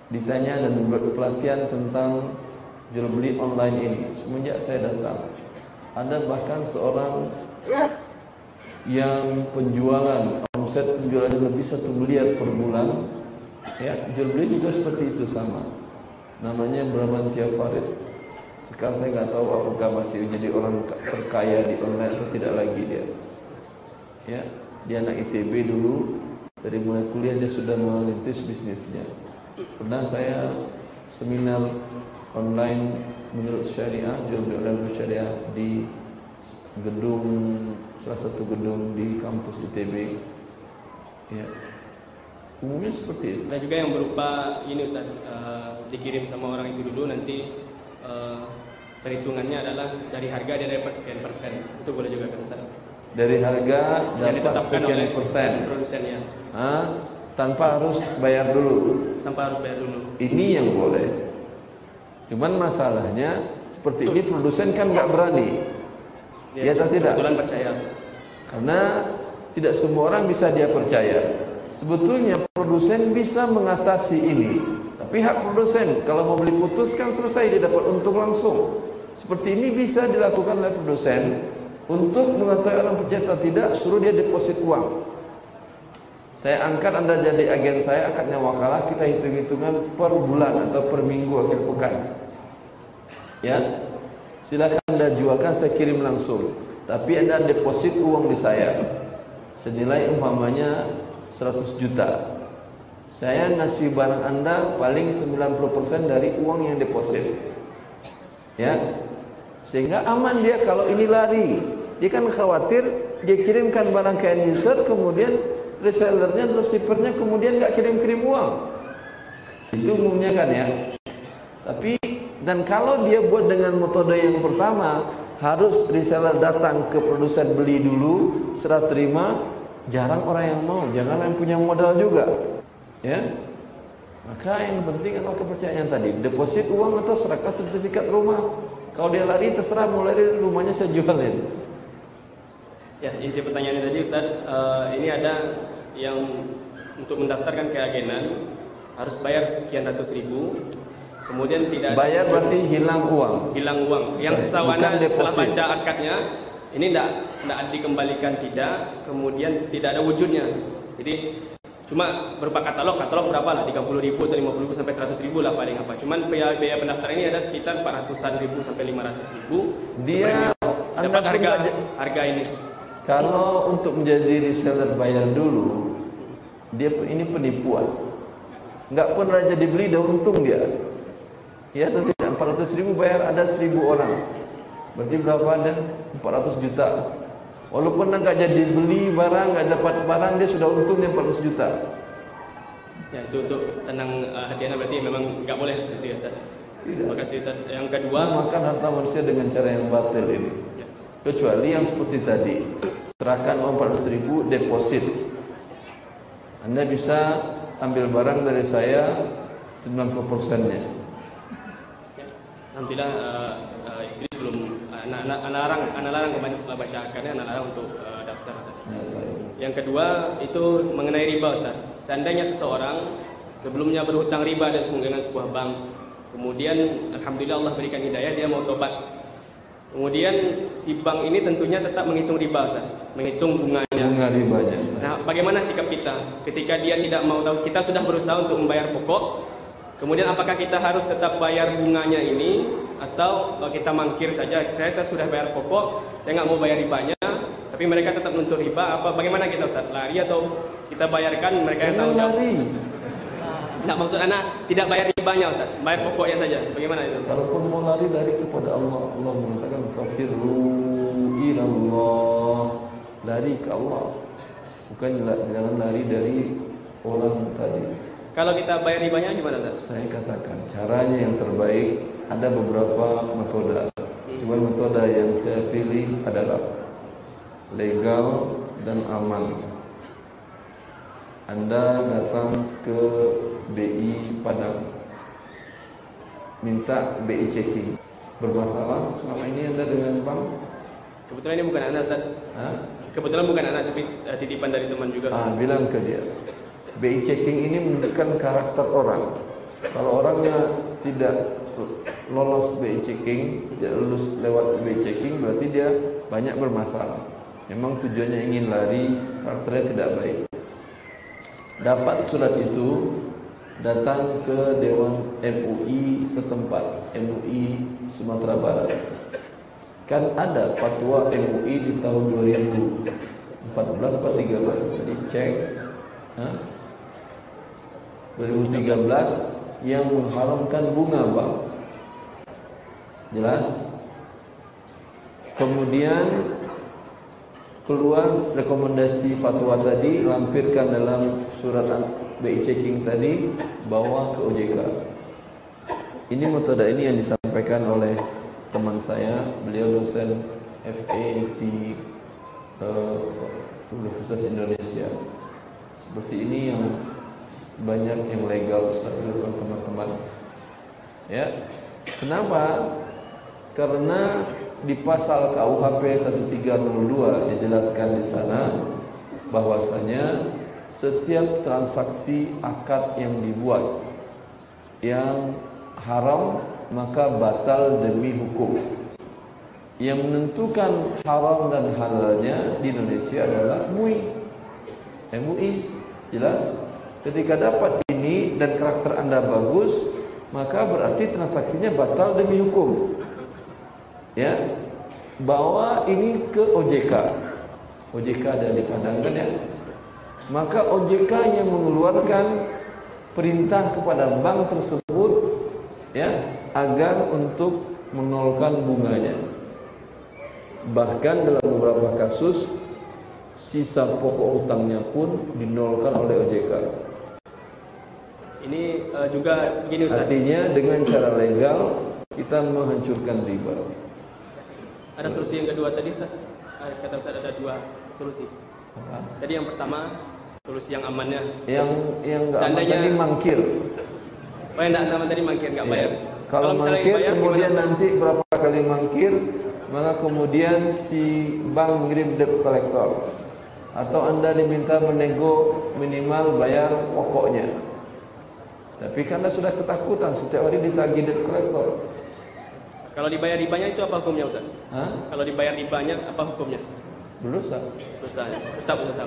ditanya dan pelatihan tentang jual beli online ini semenjak saya datang. Ada bahkan seorang yang penjualan omset penjualannya lebih satu miliar per bulan. Ya, jual beli juga seperti itu sama. Namanya Bramantia Farid. Sekarang saya nggak tahu apakah masih jadi orang terkaya di online atau tidak lagi dia. Ya, dia anak ITB dulu dari mulai kuliah dia sudah merintis bisnisnya. Pernah saya seminar online menurut syariah, online menurut syariah di gedung salah satu gedung di kampus ITB. Ya. Umumnya seperti itu. Ada juga yang berupa ini Ustaz, eh, dikirim sama orang itu dulu nanti eh, perhitungannya adalah dari harga dia dapat sekian persen. Itu boleh juga kan Ustaz? Dari harga Yang dapat ditetapkan sekian oleh persen. produsennya Hah? tanpa harus bayar dulu. tanpa harus bayar dulu. Ini yang boleh. Cuman masalahnya seperti ini produsen kan nggak berani. Ya atau tidak? Percaya. Karena tidak semua orang bisa dia percaya. Sebetulnya produsen bisa mengatasi ini. Tapi hak produsen kalau mau beli putus kan selesai dia dapat untung langsung. Seperti ini bisa dilakukan oleh produsen untuk mengetahui orang percaya atau tidak suruh dia deposit uang. Saya angkat Anda jadi agen saya, akadnya wakalah, kita hitung-hitungan per bulan atau per minggu akhir pekan. Ya, silakan Anda jualkan, saya kirim langsung. Tapi Anda deposit uang di saya, senilai umpamanya 100 juta. Saya ngasih barang Anda paling 90% dari uang yang deposit. Ya, sehingga aman dia kalau ini lari. Dia kan khawatir dia kirimkan barang ke end user, kemudian resellernya, dropshippernya kemudian nggak kirim-kirim uang. Itu umumnya kan ya. Tapi dan kalau dia buat dengan metode yang pertama, harus reseller datang ke produsen beli dulu, serah terima, jarang orang yang mau, jangan yang punya modal juga. Ya. Maka yang penting adalah kepercayaan tadi, deposit uang atau serahkan sertifikat rumah. Kalau dia lari terserah mulai dari rumahnya saya jualin. Ya, inti pertanyaannya tadi Ustaz, eh, ini ada yang untuk mendaftarkan keagenan harus bayar sekian ratus ribu, kemudian tidak Bayar berarti hilang uang. hilang uang. Yang Baik, sesawana setelah baca akadnya, ini tidak tidak dikembalikan tidak, kemudian tidak ada wujudnya. Jadi cuma berupa katalog, katalog berapa lah, 30 ribu atau 50 ribu sampai 100 ribu lah paling apa. Cuman biaya, biaya pendaftaran ini ada sekitar 400-an ribu sampai 500 ribu. Dia dapat pun harga nggak- harga ini. Kalau untuk menjadi reseller bayar dulu, dia ini penipuan. Nggak pernah jadi beli dah untung dia. Ya atau tidak? 400 ribu bayar ada 1000 orang. Berarti berapa ada? 400 juta. Walaupun nggak jadi beli barang, nggak dapat barang, dia sudah untung dia 400 juta. Ya, itu untuk tenang uh, hati anda berarti memang nggak boleh seperti itu Ustaz. Tidak. Terima kasih Ustaz. Yang kedua, Makan harta manusia dengan cara yang batil ini. Ya. Kecuali yang seperti tadi, serahkan uang 400 ribu deposit. Anda bisa ambil barang dari saya 90 persennya. Ya. Alhamdulillah eh, eh, istri belum anak anak larang anak larang kemarin setelah baca akarnya anak larang untuk eh, daftar Ustaz. Yang kedua itu mengenai riba Ustaz. Seandainya seseorang sebelumnya berhutang riba dan dengan sebuah bank, kemudian alhamdulillah Allah berikan hidayah dia mau tobat. Kemudian si bank ini tentunya tetap menghitung riba Ustaz, menghitung bunganya. Bunga ribanya. Nah, bagaimana sikap kita ketika dia tidak mau tahu kita sudah berusaha untuk membayar pokok, kemudian apakah kita harus tetap bayar bunganya ini atau eh, kita mangkir saja? Saya, saya sudah bayar pokok, saya nggak mau bayar ribanya, tapi mereka tetap menuntut riba. Apa bagaimana kita Ustaz? Lari atau kita bayarkan mereka yang tanggung jawab? lari. Nah, maksud anak tidak bayar ribanya Ustaz, bayar pokoknya saja. Bagaimana itu? Ustaz? Kalaupun mau lari lari kepada Allah, Allah mengatakan kafirru ilallah. Lari ke Allah. Bukan jangan lari dari orang tadi. Kalau kita bayar ribanya gimana Ustaz? Saya katakan caranya yang terbaik ada beberapa metode. Cuma metode yang saya pilih adalah legal dan aman. Anda datang ke BI Padang minta BI checking bermasalah selama ini Anda dengan bank Kebetulan ini bukan anak Ustaz. Hah? Kebetulan bukan anak tapi eh, titipan dari teman juga. Ustaz. Ah, bilang ke dia. BI checking ini menunjukkan karakter orang. Kalau orangnya tidak lolos BI checking, tidak lulus lewat BI checking, berarti dia banyak bermasalah. Memang tujuannya ingin lari, karakternya tidak baik. Dapat surat itu, datang ke Dewan MUI setempat, MUI Sumatera Barat. Kan ada fatwa MUI di tahun 2014 atau 13 Jadi cek Hah? 2013 yang mengharamkan bunga bang Jelas? Kemudian keluar rekomendasi fatwa tadi lampirkan dalam surat BI checking tadi bawa ke OJK ini metode ini yang disampaikan oleh teman saya, beliau dosen FA di uh, Universitas Indonesia. Seperti ini yang banyak yang legal Ustaz dilakukan teman-teman. Ya. Kenapa? Karena di pasal KUHP 1302 dijelaskan di sana bahwasanya setiap transaksi akad yang dibuat yang haram maka batal demi hukum. Yang menentukan haram dan halalnya di Indonesia adalah MUI. MUI jelas. Ketika dapat ini dan karakter Anda bagus, maka berarti transaksinya batal demi hukum. Ya. Bawa ini ke OJK. OJK ada di Padang kan ya. Maka OJK yang mengeluarkan perintah kepada bank tersebut ya agar untuk menolkan bunganya. Bahkan dalam beberapa kasus sisa pokok utangnya pun dinolkan oleh OJK. Ini eh, juga begini Ustaz. Artinya dengan cara legal kita menghancurkan riba. Ada solusi yang kedua tadi Ustaz. Eh, Kata Ustaz ada dua solusi. Tadi yang pertama solusi yang amannya. Yang yang enggak Seandainya- tadi mangkir. Oh yang enggak nama tadi mangkir enggak bayar. Ya. Kalau misalnya mangkir bayar, kemudian gimana, nanti berapa kali mangkir maka kemudian si bank mengirim debt collector atau anda diminta menego minimal bayar pokoknya. Tapi karena sudah ketakutan setiap hari ditagih debt collector. Kalau dibayar ribanya itu apa hukumnya Ustaz? Hah? Kalau dibayar ribanya apa hukumnya? Berdosa. Dosa. Tetap dosa.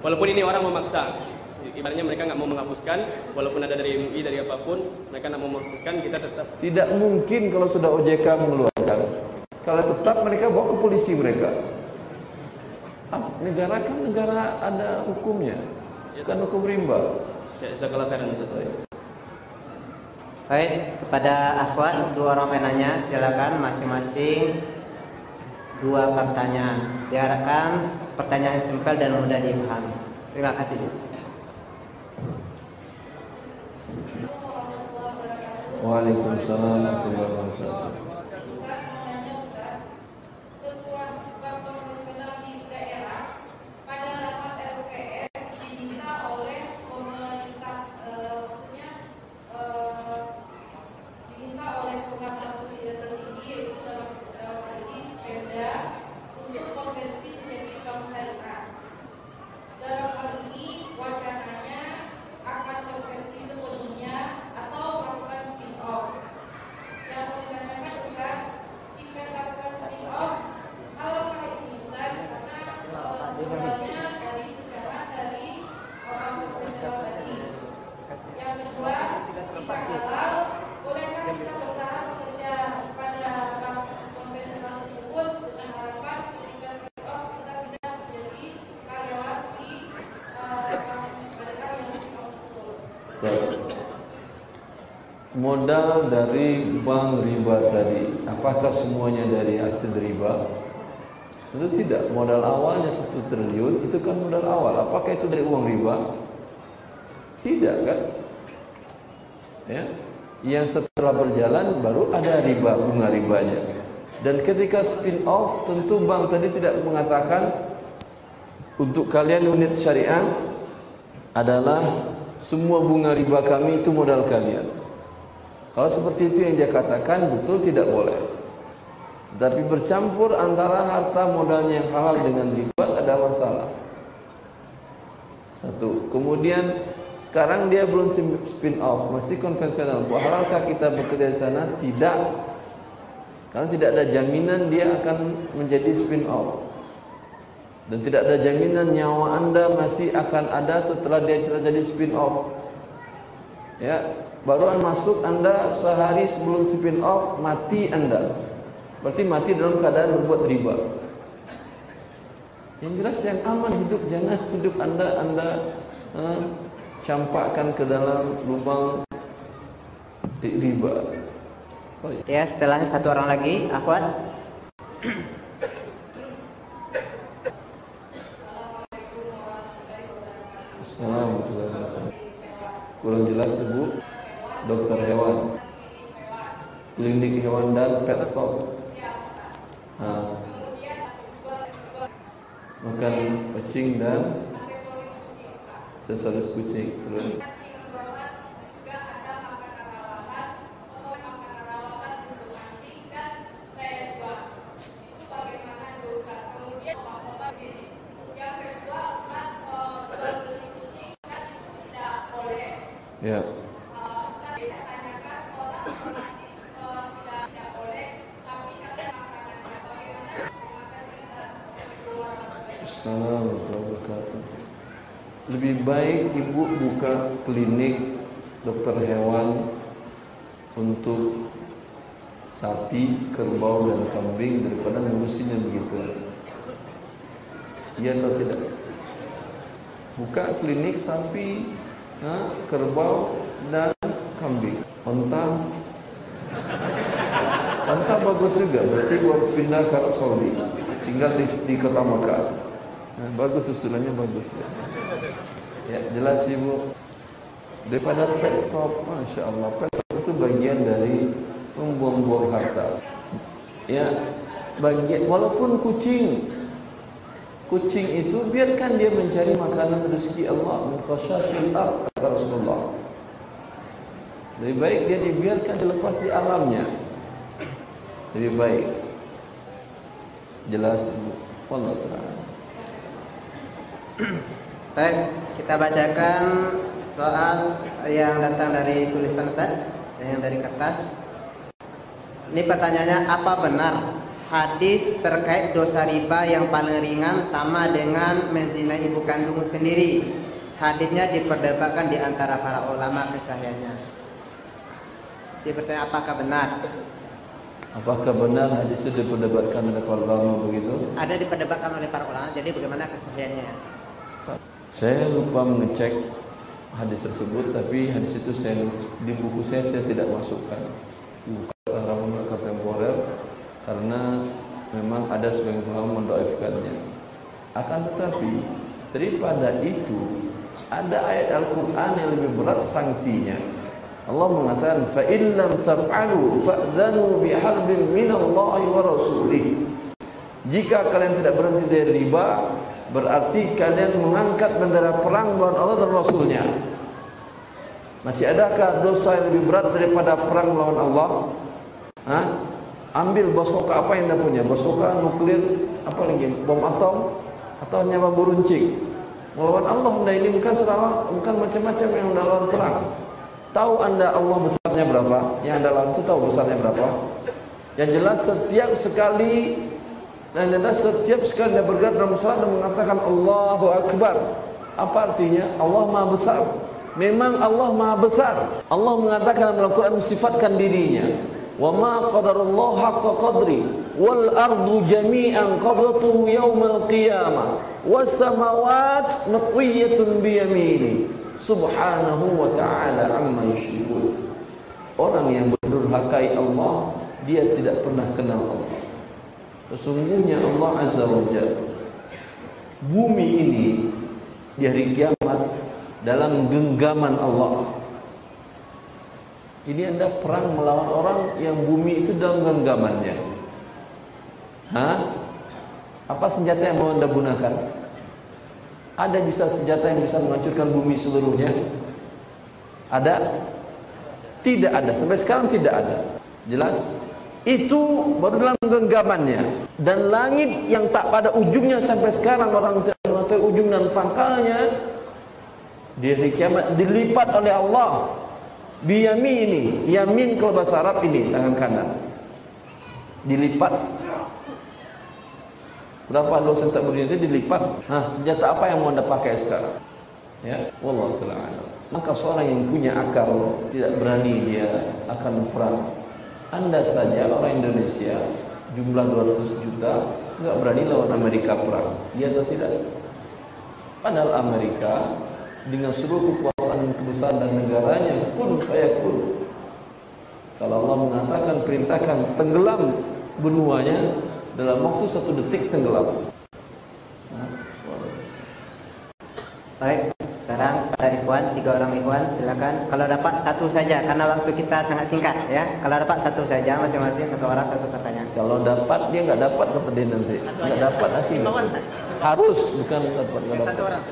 Walaupun ini orang memaksa. Ibaratnya mereka nggak mau menghapuskan, walaupun ada dari MUI dari apa pun, mereka nggak mau menghapuskan, kita tetap Tidak mungkin kalau sudah OJK mengeluarkan. Kalau tetap mereka bawa ke polisi mereka. Ah, negara kan negara ada hukumnya. Kan hukum rimba. ya, khairan Ustaz. Baik, kepada akhwat dua orang penanya silakan masing-masing dua pertanyaan. Diharapkan pertanyaan simpel dan mudah dipahami. Terima kasih. Waalaikumsalam warahmatullahi wabarakatuh. Dalam hal ini wacananya akan konversi sepenuhnya atau melakukan spin off. Yang menanyakan bukan jika lakukan spin off, kalau ini bisa karena eh, modalnya dari sejarah dari orang profesional tadi. Yang kedua, jika halal, bolehkah kita bertahan bekerja pada bank konvensional tersebut dengan harapan ketika spin off kita tidak menjadi karyawan di eh, bank mereka yang tersebut. Baik. Modal dari bank riba tadi, apakah semuanya dari hasil riba? Tentu tidak. Modal awalnya satu triliun itu kan modal awal. Apakah itu dari uang riba? Tidak kan? Ya. Yang setelah berjalan baru ada riba bunga ribanya. Dan ketika spin off tentu bank tadi tidak mengatakan untuk kalian unit syariah adalah semua bunga riba kami itu modal kalian. Kalau seperti itu yang dia katakan betul tidak boleh. Tapi bercampur antara harta modalnya yang halal dengan riba ada masalah. Satu. Kemudian sekarang dia belum spin off, masih konvensional. Halalkah kita bekerja di sana? Tidak. Karena tidak ada jaminan dia akan menjadi spin off. Dan tidak ada jaminan nyawa Anda masih akan ada setelah dia terjadi spin off. Ya, baru masuk Anda sehari sebelum spin off mati Anda. Berarti mati dalam keadaan berbuat riba. Yang jelas yang aman hidup jangan hidup Anda Anda eh, campakkan ke dalam lubang riba. Oh, ya. Ya, setelah satu orang lagi, Akhwat. Assalamualaikum Kurang jelas Ibu Dokter hewan. Klinik hewan dan pet shop. Nah. Makan kucing dan Aksesoris kucing. Terus baik ibu buka klinik dokter hewan untuk sapi, kerbau dan kambing daripada ngurusinnya begitu. Iya atau tidak? Buka klinik sapi, kerbau dan kambing. Onta Onta bagus juga, berarti gua harus pindah ke Arab Saudi. Tinggal di, di kota Makkah. Nah, bagus susunannya bagus. Ya. Ya, jelas Ibu. Daripada pet shop, Masya Allah. Pet shop itu bagian dari membuang-buang harta. Ya, bagian walaupun kucing Kucing itu biarkan dia mencari makanan rezeki Allah min kata Rasulullah. Lebih baik dia dibiarkan dilepas di alamnya. Lebih baik. Jelas Allah Taala. Baik, kita bacakan soal yang datang dari tulisan Ustaz yang dari kertas. Ini pertanyaannya apa benar hadis terkait dosa riba yang paling ringan sama dengan menzina ibu kandung sendiri? Hadisnya diperdebatkan di antara para ulama kesahihannya. Dia bertanya apakah benar? Apakah benar hadis itu diperdebatkan oleh para ulama begitu? Ada diperdebatkan oleh para ulama, jadi bagaimana kesahihannya? Saya lupa mengecek hadis tersebut, tapi hadis itu saya di buku saya saya tidak masukkan. Buku ulama kontemporer karena memang ada sebagian ulama mendoifkannya. Akan tetapi daripada itu ada ayat Al-Quran yang lebih berat sanksinya Allah mengatakan fa in lam taf'alu fa'dhanu bi harbin min Allah wa rasulih. Jika kalian tidak berhenti dari riba, berarti kalian mengangkat bendera perang melawan Allah dan Rasulnya. Masih adakah dosa yang lebih berat daripada perang melawan Allah? Hah? Ambil basoka apa yang anda punya? Basoka nuklir apa lagi? Bom atom atau hanya bambu runcing? Melawan Allah anda ini bukan salah, bukan macam-macam yang anda lawan perang. Tahu anda Allah besarnya berapa? Yang anda lawan itu tahu besarnya berapa? Yang jelas setiap sekali dan anda setiap sekali anda bergerak dalam salat dan mengatakan Allahu Akbar. Apa artinya? Allah Maha Besar. Memang Allah Maha Besar. Allah mengatakan dalam Al-Quran mensifatkan dirinya. Wa ma qadarullah haqqa qadri wal ardu jami'an qadratuhu yawmal qiyamah was samawat matwiyatun bi yamini subhanahu wa ta'ala amma yushrikun. Orang yang berdurhakai Allah, dia tidak pernah kenal Allah. Sesungguhnya Allah Azza wa Jalla Bumi ini di hari kiamat dalam genggaman Allah. Ini anda perang melawan orang yang bumi itu dalam genggamannya. Hah? Apa senjata yang mau anda gunakan? Ada bisa senjata yang bisa menghancurkan bumi seluruhnya? Ada? Tidak ada. Sampai sekarang tidak ada. Jelas? Itu baru dalam genggamannya. Dan langit yang tak pada ujungnya sampai sekarang orang tidak mengetahui ujung dan pangkalnya di kiamat dilipat oleh Allah. Biyamini yamin kalau bahasa Arab ini tangan kanan. Dilipat. Berapa dosa tak itu dilipat. Nah senjata apa yang mau anda pakai sekarang? Ya wallahu maka seorang yang punya akal tidak berani dia akan perang anda saja orang Indonesia jumlah 200 juta nggak berani lawan Amerika perang. Iya atau tidak? Padahal Amerika dengan seluruh kekuasaan kebesaran dan negaranya pun saya pun kalau Allah mengatakan perintahkan tenggelam benuanya dalam waktu satu detik tenggelam. Baik, sekarang pada ikhwan, tiga orang ikhwan silakan. Kalau dapat satu saja, karena waktu kita sangat singkat ya. Kalau dapat satu saja, masing-masing satu orang satu pertanyaan. Kalau dapat dia nggak dapat kata dia nanti. Nggak dapat akhirnya. Harus bukan dapat nggak dapat. Satu orang.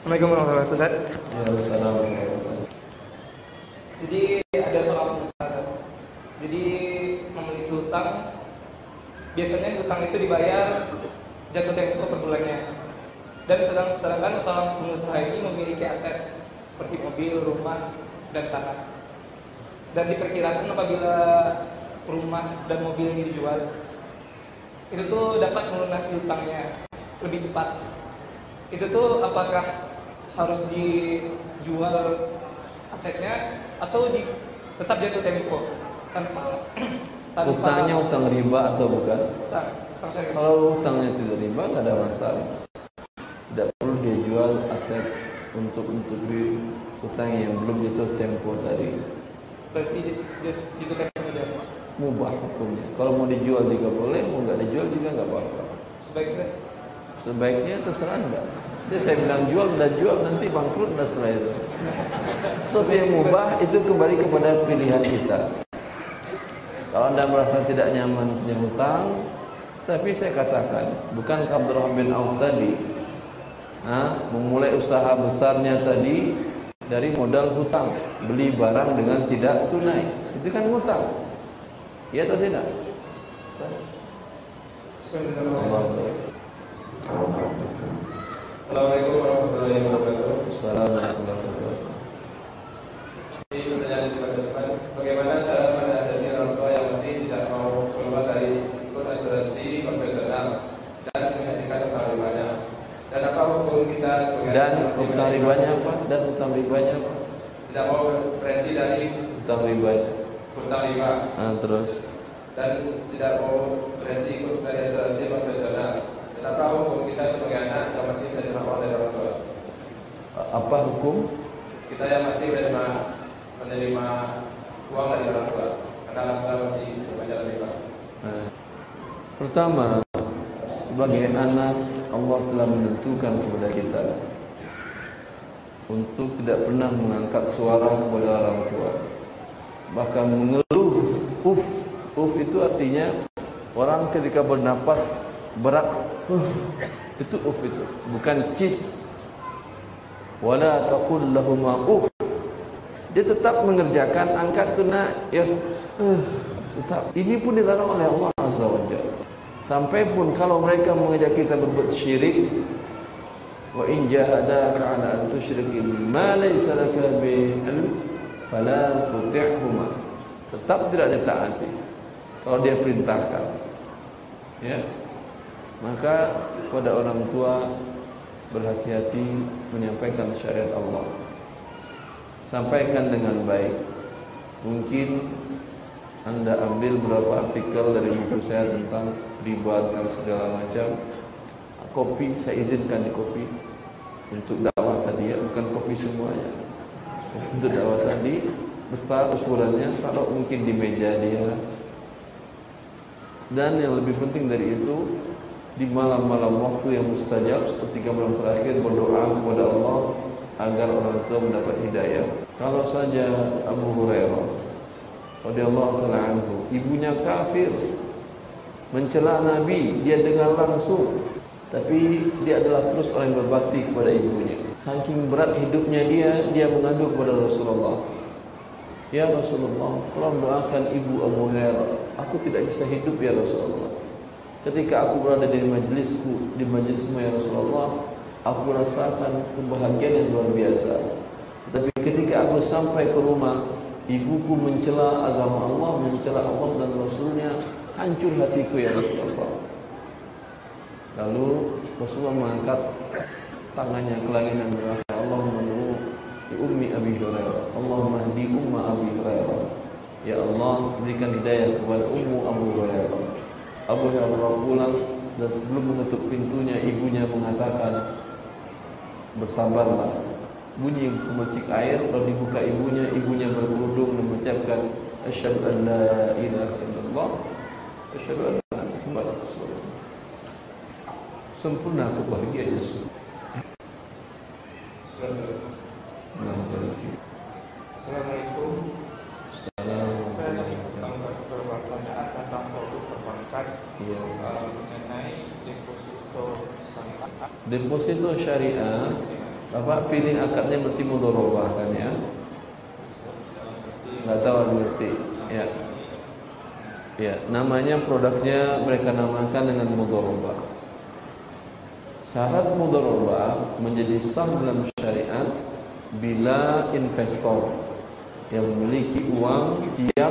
Assalamualaikum warahmatullahi wabarakatuh. Assalamualaikum. Jadi ada seorang pengusaha. Jadi memiliki hutang. Biasanya hutang itu dibayar jatuh tempo per bulannya. Dan sedang sedangkan seorang pengusaha ini memiliki aset seperti mobil, rumah, dan tanah. Dan diperkirakan apabila rumah dan mobil ini dijual, itu tuh dapat melunasi hutangnya lebih cepat. Itu tuh apakah harus dijual asetnya atau di tetap jatuh tempo tanpa tanpa Utangnya utang riba atau bukan? utang, utang syariah. Kalau utangnya tidak riba nggak ada masalah. Tidak perlu dia jual aset untuk untuk utang yang belum jatuh tempo tadi. berarti jatuh tempo saja. Mubah hukumnya. Kalau mau dijual juga boleh, mau nggak dijual juga nggak apa-apa. Sebaiknya Sebaiknya terserah anda. Jadi saya bilang jual dan jual nanti bangkrut dan setelah itu. Sesuatu yang mubah itu kembali kepada pilihan kita. Kalau anda merasa tidak nyaman punya hutang, tapi saya katakan, bukan Abdurrahman bin Auf tadi, ha, memulai usaha besarnya tadi dari modal hutang, beli barang dengan tidak tunai, itu kan hutang, iya atau tidak? Assalamualaikum warahmatullahi wabarakatuh. Assalamualaikum warahmatullahi wabarakatuh. Ini pertanyaan di depan. Bagaimana cara menasihati orang tua yang masih tidak mau keluar dari ikut asuransi konvensional dan menghentikan utang ribanya? Dan apa hukum kita sebagai Dan anak masih utang ribanya apa? Dan utang ribanya apa? Tidak mau berhenti dari Utang ribanya. utang riba Nah, terus dan tidak mau berhenti ikut dari asuransi konvensional. Dan apa hukum kita sebagai anak yang masih menerima uang dari orang tua? apa hukum? Kita yang masih menerima menerima uang dari orang tua karena orang tua masih berbayar riba. Nah, pertama, sebagai anak Allah telah menentukan kepada kita untuk tidak pernah mengangkat suara kepada orang tua. Bahkan mengeluh uf, uf itu artinya orang ketika bernapas berat, uh, itu uf itu, bukan cis. Wala taqul lahumma uf. Dia tetap mengerjakan angkat tuna ya uh, tetap. Ini pun dilarang oleh Allah Azza wa Jalla. Sampai pun kalau mereka mengajak kita berbuat syirik, wa in jahadaka ala an tusyriki ma laysa laka bi fala tuti'huma. Tetap tidak ditaati kalau dia perintahkan. Ya. Maka pada orang tua berhati-hati menyampaikan syariat Allah. Sampaikan dengan baik. Mungkin anda ambil beberapa artikel dari buku saya tentang riba dan segala macam kopi saya izinkan di kopi. Untuk dakwah tadi ya bukan kopi semuanya untuk dakwah tadi besar ukurannya taruh mungkin di meja dia. Dan yang lebih penting dari itu di malam-malam waktu yang mustajab sepertiga malam terakhir berdoa kepada Allah agar orang tua mendapat hidayah. Kalau saja Abu Hurairah radhiyallahu taala anhu ibunya kafir mencela Nabi dia dengar langsung tapi dia adalah terus orang yang berbakti kepada ibunya. Saking berat hidupnya dia, dia mengadu kepada Rasulullah. Ya Rasulullah, tolong doakan ibu Abu Hurairah. Aku tidak bisa hidup ya Rasulullah. Ketika aku berada di majlisku, di majlismu ya Rasulullah, aku merasakan kebahagiaan yang luar biasa. Tapi ketika aku sampai ke rumah, ibuku mencela agama Allah, mencela Allah dan Rasulnya, hancur hatiku ya Rasulullah. Lalu Rasulullah mengangkat tangannya ke langit dan berkata, Allahumma di ummi Abi Hurairah. Allahumma di umma Abi Hurairah. Ya Allah, berikan hidayah kepada ummu Abu Hurairah. Abu Hurairah pulang dan sebelum menutup pintunya ibunya mengatakan bersabarlah. Bunyi kemercik air lalu dibuka ibunya, ibunya berkerudung dan mengucapkan asyhadu an la ilaha illallah asyhadu anna sempurna kebahagiaan Yesus. Assalamualaikum. Saya tentang beberapa pertanyaan tentang produk perbankan Iya. uh, mengenai deposito syariah. Deposito syariah, Bapak pilih akadnya berarti mudorobah kan ya? Nggak tahu berarti. Ya. Ya, namanya produknya mereka namakan dengan mudorobah. Syarat mudharabah menjadi sah dalam syariat bila investor yang memiliki uang siap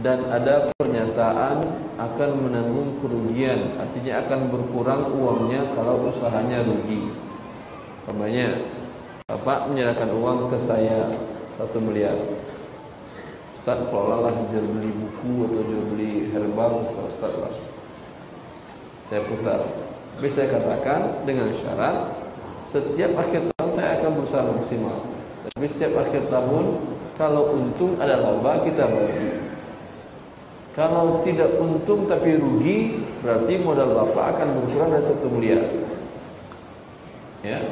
dan ada pernyataan akan menanggung kerugian, artinya akan berkurang uangnya kalau usahanya rugi. Umpamanya, Bapak menyerahkan uang ke saya satu miliar. Ustaz kelolalah jual beli buku atau jual beli herbal, Ustaz lah. Saya putar. Tapi saya katakan dengan syarat setiap akhir tahun saya akan berusaha maksimal. Tapi setiap akhir tahun kalau untung ada laba kita bagi. Kalau tidak untung tapi rugi berarti modal bapak akan berkurang dari satu miliar. Ya,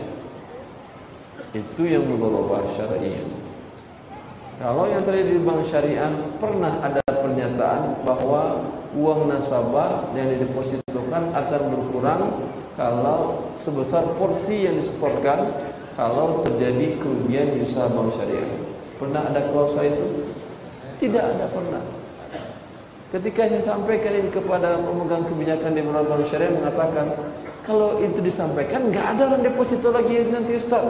itu yang mudharabah syariah. Kalau yang terjadi di bank syariah pernah ada pernyataan bahwa uang nasabah yang didepositokan akan berkurang kalau sebesar porsi yang disetorkan kalau terjadi kerugian di usaha bank syariah. Pernah ada klausa itu? Tidak ada pernah. Ketika saya sampaikan ini kepada pemegang kebijakan di bank syariah mengatakan kalau itu disampaikan nggak ada orang deposito lagi nanti Ustaz.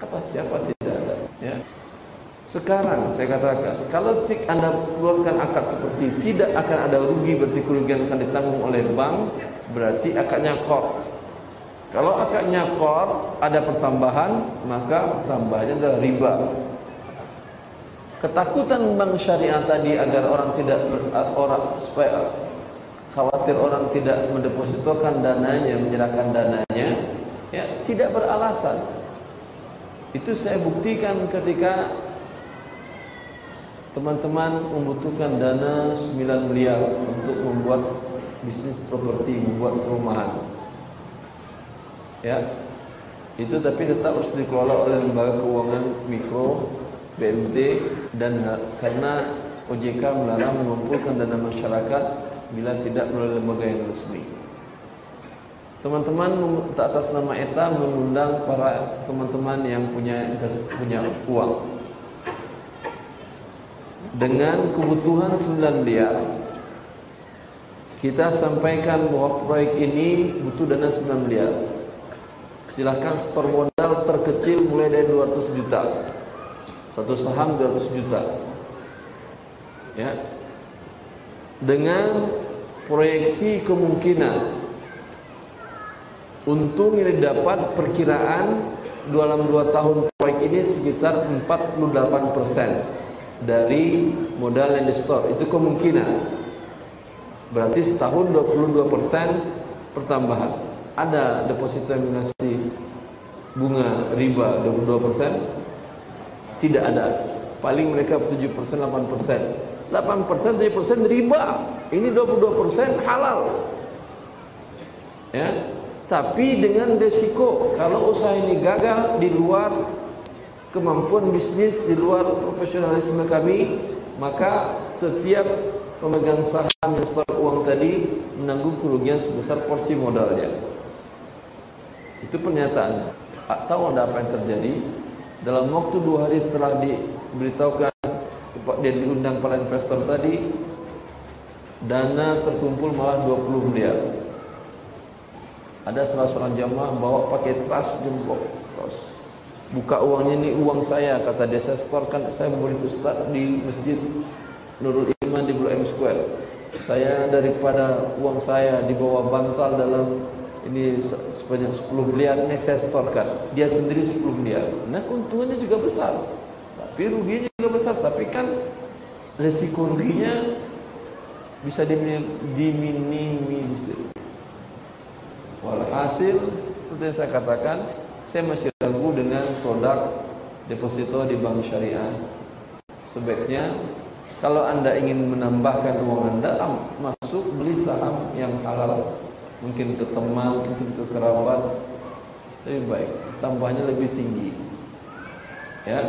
Kata siapa tidak ada. Ya. Sekarang saya katakan, kalau tik Anda keluarkan akad seperti tidak akan ada rugi berarti kerugian akan ditanggung oleh bank, berarti akadnya kor. Kalau akadnya kor ada pertambahan, maka pertambahannya adalah riba. Ketakutan bank syariah tadi agar orang tidak orang supaya khawatir orang tidak mendepositokan dananya, menyerahkan dananya, ya tidak beralasan. Itu saya buktikan ketika teman-teman membutuhkan dana 9 miliar untuk membuat bisnis properti, membuat perumahan. Ya. itu tapi tetap harus dikelola oleh lembaga keuangan mikro BMT dan karena OJK melarang mengumpulkan dana masyarakat bila tidak melalui lembaga yang resmi. Teman-teman tak atas nama ETA mengundang para teman-teman yang punya punya uang dengan kebutuhan 9 miliar kita sampaikan bahwa proyek ini butuh dana 9 miliar silahkan store modal terkecil mulai dari 200 juta. Satu saham 200 juta. Ya. Dengan proyeksi kemungkinan untung yang didapat perkiraan dalam 2 tahun proyek ini sekitar 48% dari modal yang di store itu kemungkinan berarti setahun 22% pertambahan ada deposito yang mengasih bunga riba 22%? Tidak ada. Paling mereka 7%, 8%. 8%, 7% riba. Ini 22% halal. Ya. Tapi dengan resiko kalau usaha ini gagal di luar kemampuan bisnis, di luar profesionalisme kami, maka setiap pemegang saham yang setor uang tadi menanggung kerugian sebesar porsi modalnya. Itu pernyataan. Tahu ada apa yang terjadi? Dalam waktu dua hari setelah diberitahukan dan diundang para investor tadi, dana terkumpul malah 20 miliar. Ada salah seorang jamaah bawa pakai tas jempol, tos. Buka uangnya ini uang saya, kata dia saya setorkan, saya murid ustaz di masjid Nurul Iman di Blok M Square. Saya daripada uang saya dibawa bantal dalam ini sebanyak 10 miliar ini saya setorkan. Dia sendiri 10 miliar. Nah keuntungannya juga besar. Tapi ruginya juga besar. Tapi kan resiko ruginya bisa diminimalisir walhasil seperti yang saya katakan saya masih ragu dengan deposito di bank syariah sebaiknya kalau anda ingin menambahkan uang anda masuk beli saham yang halal mungkin ke teman, mungkin ke kerabat lebih baik, tambahnya lebih tinggi. Ya.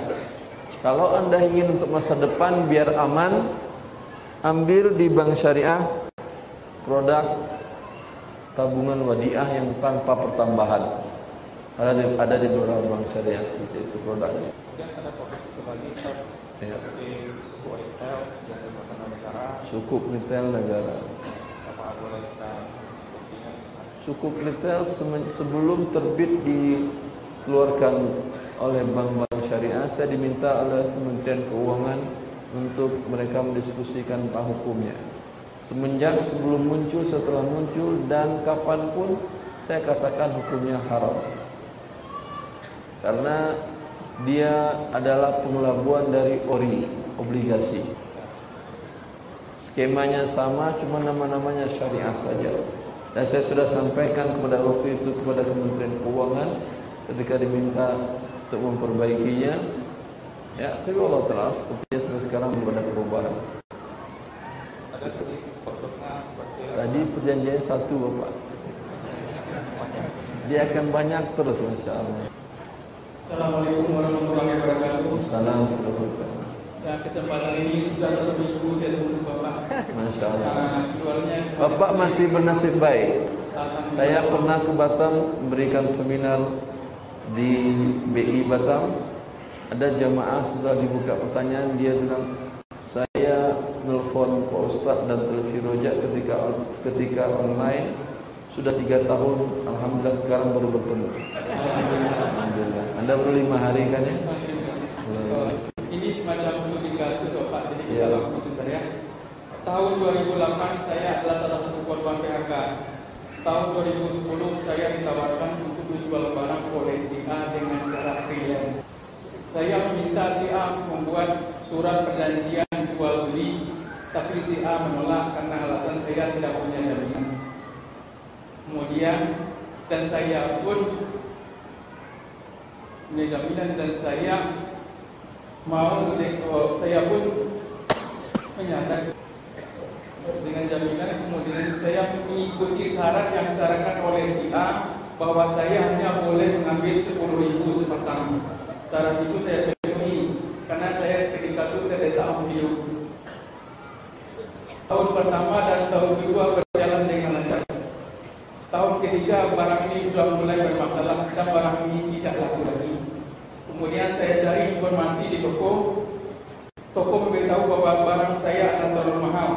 Kalau Anda ingin untuk masa depan biar aman, ambil di bank syariah produk tabungan wadiah yang tanpa pertambahan. Ada di, ada di beberapa bank syariah seperti itu produknya. ada lagi ya. suku retail yang negara. Suku retail negara. Apa boleh kita suku retail sebelum terbit dikeluarkan oleh bank-bank syariah saya diminta oleh Kementerian Keuangan untuk mereka mendiskusikan tentang hukumnya semenjak sebelum muncul setelah muncul dan kapan pun saya katakan hukumnya haram karena dia adalah pengelabuan dari ori obligasi skemanya sama cuma nama-namanya syariah saja dan saya sudah sampaikan kepada waktu itu kepada Kementerian Keuangan ketika diminta untuk memperbaikinya. Ya, tapi Allah Taala sepertinya sekarang belum ada perubahan. Tadi perjanjian satu Bapak. Dia akan banyak terus insya Allah. Assalamualaikum warahmatullahi wabarakatuh. Assalamualaikum warahmatullahi wabarakatuh. Ya, kesempatan ini sudah satu minggu saya tunggu Bapak. Masya Allah. Bapak masih bernasib baik. Saya pernah ke Batam memberikan seminar di BI Batam. Ada jamaah setelah dibuka pertanyaan dia bilang saya nelfon Pak Ustadz dan televisi rojak ketika ketika online sudah tiga tahun. Alhamdulillah sekarang baru bertemu. Anda baru lima hari kan ya? Ini semacam kasus Pak, jadi kita lakukan sebentar ya. Tahun 2008 saya adalah salah satu korban PHK. Tahun 2010 saya ditawarkan untuk menjual barang oleh si A dengan cara freelance. Saya meminta si A membuat surat perjanjian jual beli, tapi si A menolak karena alasan saya tidak punya jaminan. Kemudian dan saya pun punya jaminan dan saya mau oh, saya pun menyatakan dengan jaminan kemudian saya mengikuti syarat yang disarankan oleh si A bahwa saya hanya boleh mengambil 10.000 sepasang. Syarat itu saya penuhi karena saya ketika itu terdesak hidup. Tahun pertama dan tahun kedua berjalan dengan lancar. Tahun ketiga barang ini sudah mulai bermasalah dan barang ini tidak laku. Kemudian saya cari informasi di toko. Toko memberitahu bahwa barang saya adalah terlalu mahal.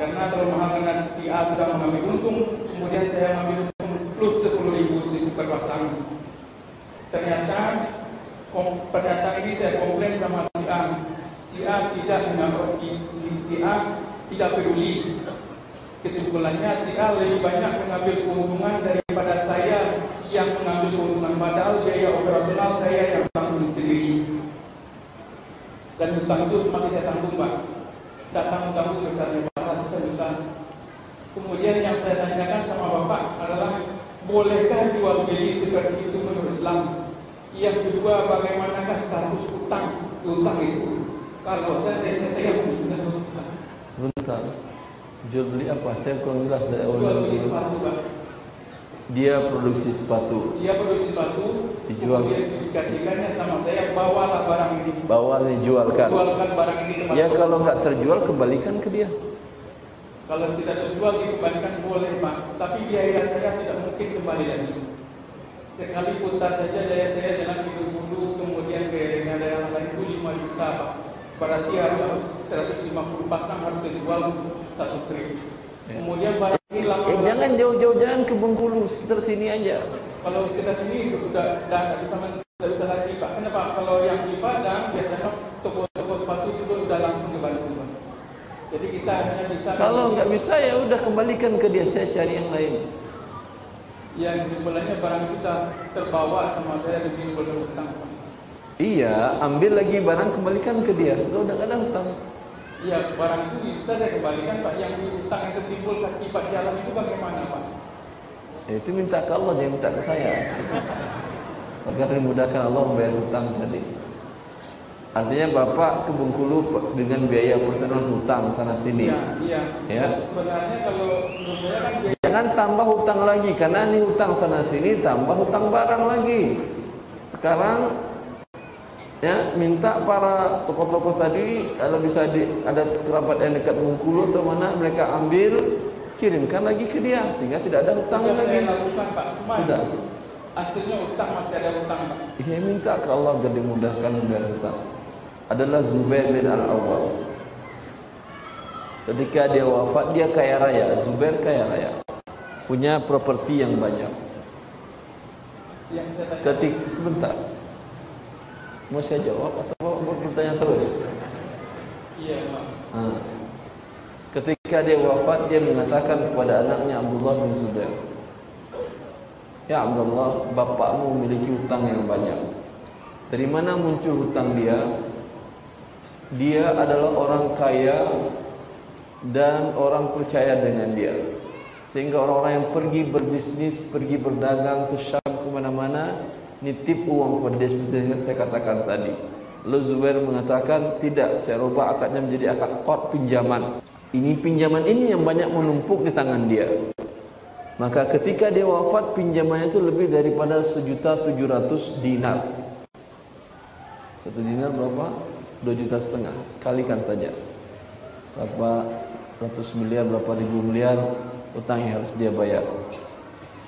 Karena terlalu mahal dengan si A sudah mengambil untung, kemudian saya mengambil untung plus 10 ribu per pasang. Ternyata pernyataan ini saya komplain sama si A. Si A tidak mengambil si A tidak peduli. Kesimpulannya si A lebih banyak mengambil keuntungan daripada saya yang mengambil keuntungan padahal biaya operasional saya yang tanggung sendiri. Dan hutang itu masih saya tanggung Pak. Tidak tanggung-tanggung besarnya Pak, ratusan juta. Kemudian yang saya tanyakan sama Bapak adalah bolehkah jual beli seperti itu menurut Islam? Yang kedua, bagaimanakah status utang utang itu? Kalau saya tanya saya punya utang. Sebentar. Jual beli apa? Saya kurang jelas dari awal. Jual beli sepatu, Pak. Dia produksi sepatu. Dia produksi sepatu, Dijual. dikasihkannya sama saya, bawalah barang ini. Bawa dijualkan. Jualkan barang ini Ya kalau nggak terjual kembalikan ke dia. Kalau tidak terjual dikembalikan boleh Pak, tapi biaya saya tidak mungkin kembali lagi. Sekali putar saja daya saya jalan ke dulu, kemudian ke daerah lain itu 5 juta Pak. Berarti harus 150 pasang harus terjual satu strip. Kemudian barang ini lama Eh, jangan jauh-jauh jangan ke Bengkulu, sekitar sini aja. kalau kita sini udah udah nggak bisa nggak bisa lagi Pak. Kenapa? Kalau yang di Padang biasanya toko-toko sepatu itu udah langsung ke Bandung Pak. Jadi kita hanya bisa Kalau nggak bisa ya udah kembalikan ke dia, saya cari yang lain. yang kesimpulannya barang kita terbawa sama saya lebih berhutang. Iya, ambil lagi barang kembalikan ke dia. Kalau udah ada hutang. Iya, barang itu bisa saya kembalikan Pak. Yang diutang yang tertimbul akibat jalan itu bagaimana Pak? Ya, itu minta ke Allah, jangan minta ke saya. Agar dimudahkan Allah membayar hutang tadi. Artinya Bapak ke Bengkulu dengan biaya personal hutang sana sini. Iya, iya. Ya. Sebenarnya kalau menurut saya kan biaya Jangan tambah hutang lagi karena ini hutang sana sini tambah hutang barang lagi. Sekarang ya minta para tokoh-tokoh tadi kalau bisa di, ada kerabat yang dekat Bengkulu atau mana mereka ambil kirimkan lagi ke dia sehingga tidak ada hutang sudah lagi. saya lakukan Pak. Cuma Sudah. aslinya utang masih ada utang Pak. Ia minta ke Allah agar dimudahkan membayar hutang. Adalah Zubair bin Al-Awwal. Ketika dia wafat dia kaya raya, Zubair kaya raya. Punya properti yang banyak. Yang saya tanya Ketik sebentar. Mau saya jawab atau mau bertanya terus? Iya Pak. Ah. Ketika dia wafat dia mengatakan kepada anaknya Abdullah bin Zubair. Ya Abdullah, bapakmu memiliki hutang yang banyak. Dari mana muncul hutang dia? Dia adalah orang kaya dan orang percaya dengan dia. Sehingga orang-orang yang pergi berbisnis, pergi berdagang ke Syam ke mana-mana, nitip uang kepada dia seperti yang saya katakan tadi. Lalu Zubair mengatakan, tidak, saya rubah akadnya menjadi akad qad pinjaman. Ini pinjaman ini yang banyak menumpuk di tangan dia. Maka ketika dia wafat, pinjamannya itu lebih daripada sejuta tujuh ratus dinar. Satu dinar berapa? Dua juta setengah. Kalikan saja. Berapa ratus miliar, berapa ribu miliar utang yang harus dia bayar.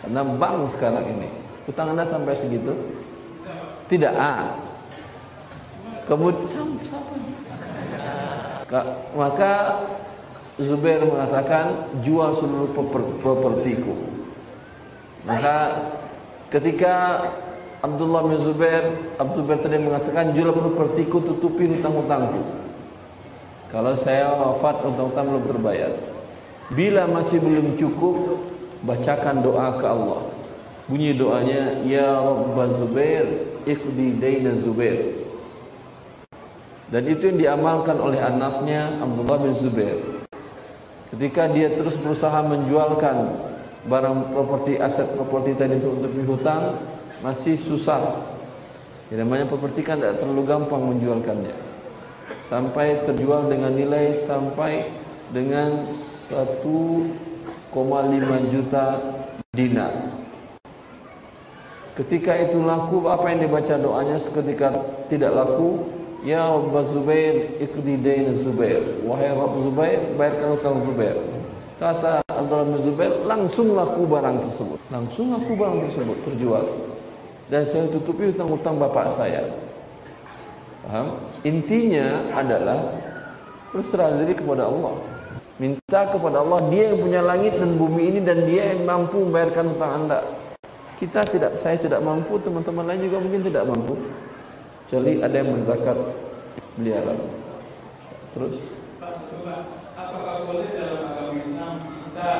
Karena bank sekarang ini, utang anda sampai segitu? Tidak. Ah. Kemudian Ka- maka Zubair mengatakan jual seluruh proper- propertiku. Maka ketika Abdullah bin Zubair, Abdul Zubair tadi mengatakan jual propertiku tutupi hutang-hutangku. Kalau saya wafat hutang-hutang belum terbayar. Bila masih belum cukup, bacakan doa ke Allah. Bunyi doanya, Ya Rabb Zubair, iqdi dayna Zubair. Dan itu yang diamalkan oleh anaknya Abdullah bin Zubair. Ketika dia terus berusaha menjualkan barang properti aset properti tadi itu untuk hutang, masih susah. Yang namanya properti kan tidak terlalu gampang menjualkannya. Sampai terjual dengan nilai sampai dengan 1,5 juta dinar. Ketika itu laku, apa yang dibaca doanya seketika tidak laku? Ya Rabb Zubair, ikdi Zubair. Wahai Rabb Zubair, bayarkan hutang Zubair. Kata Abdullah bin Zubair, langsung laku barang tersebut. Langsung laku barang tersebut, terjual. Dan saya tutupi hutang-hutang bapak saya. Paham? Intinya adalah berserah diri kepada Allah. Minta kepada Allah, dia yang punya langit dan bumi ini dan dia yang mampu membayarkan hutang anda. Kita tidak, saya tidak mampu, teman-teman lain juga mungkin tidak mampu. Kecuali ada yang berzakat beliau. Terus? Apakah boleh dalam agama Islam kita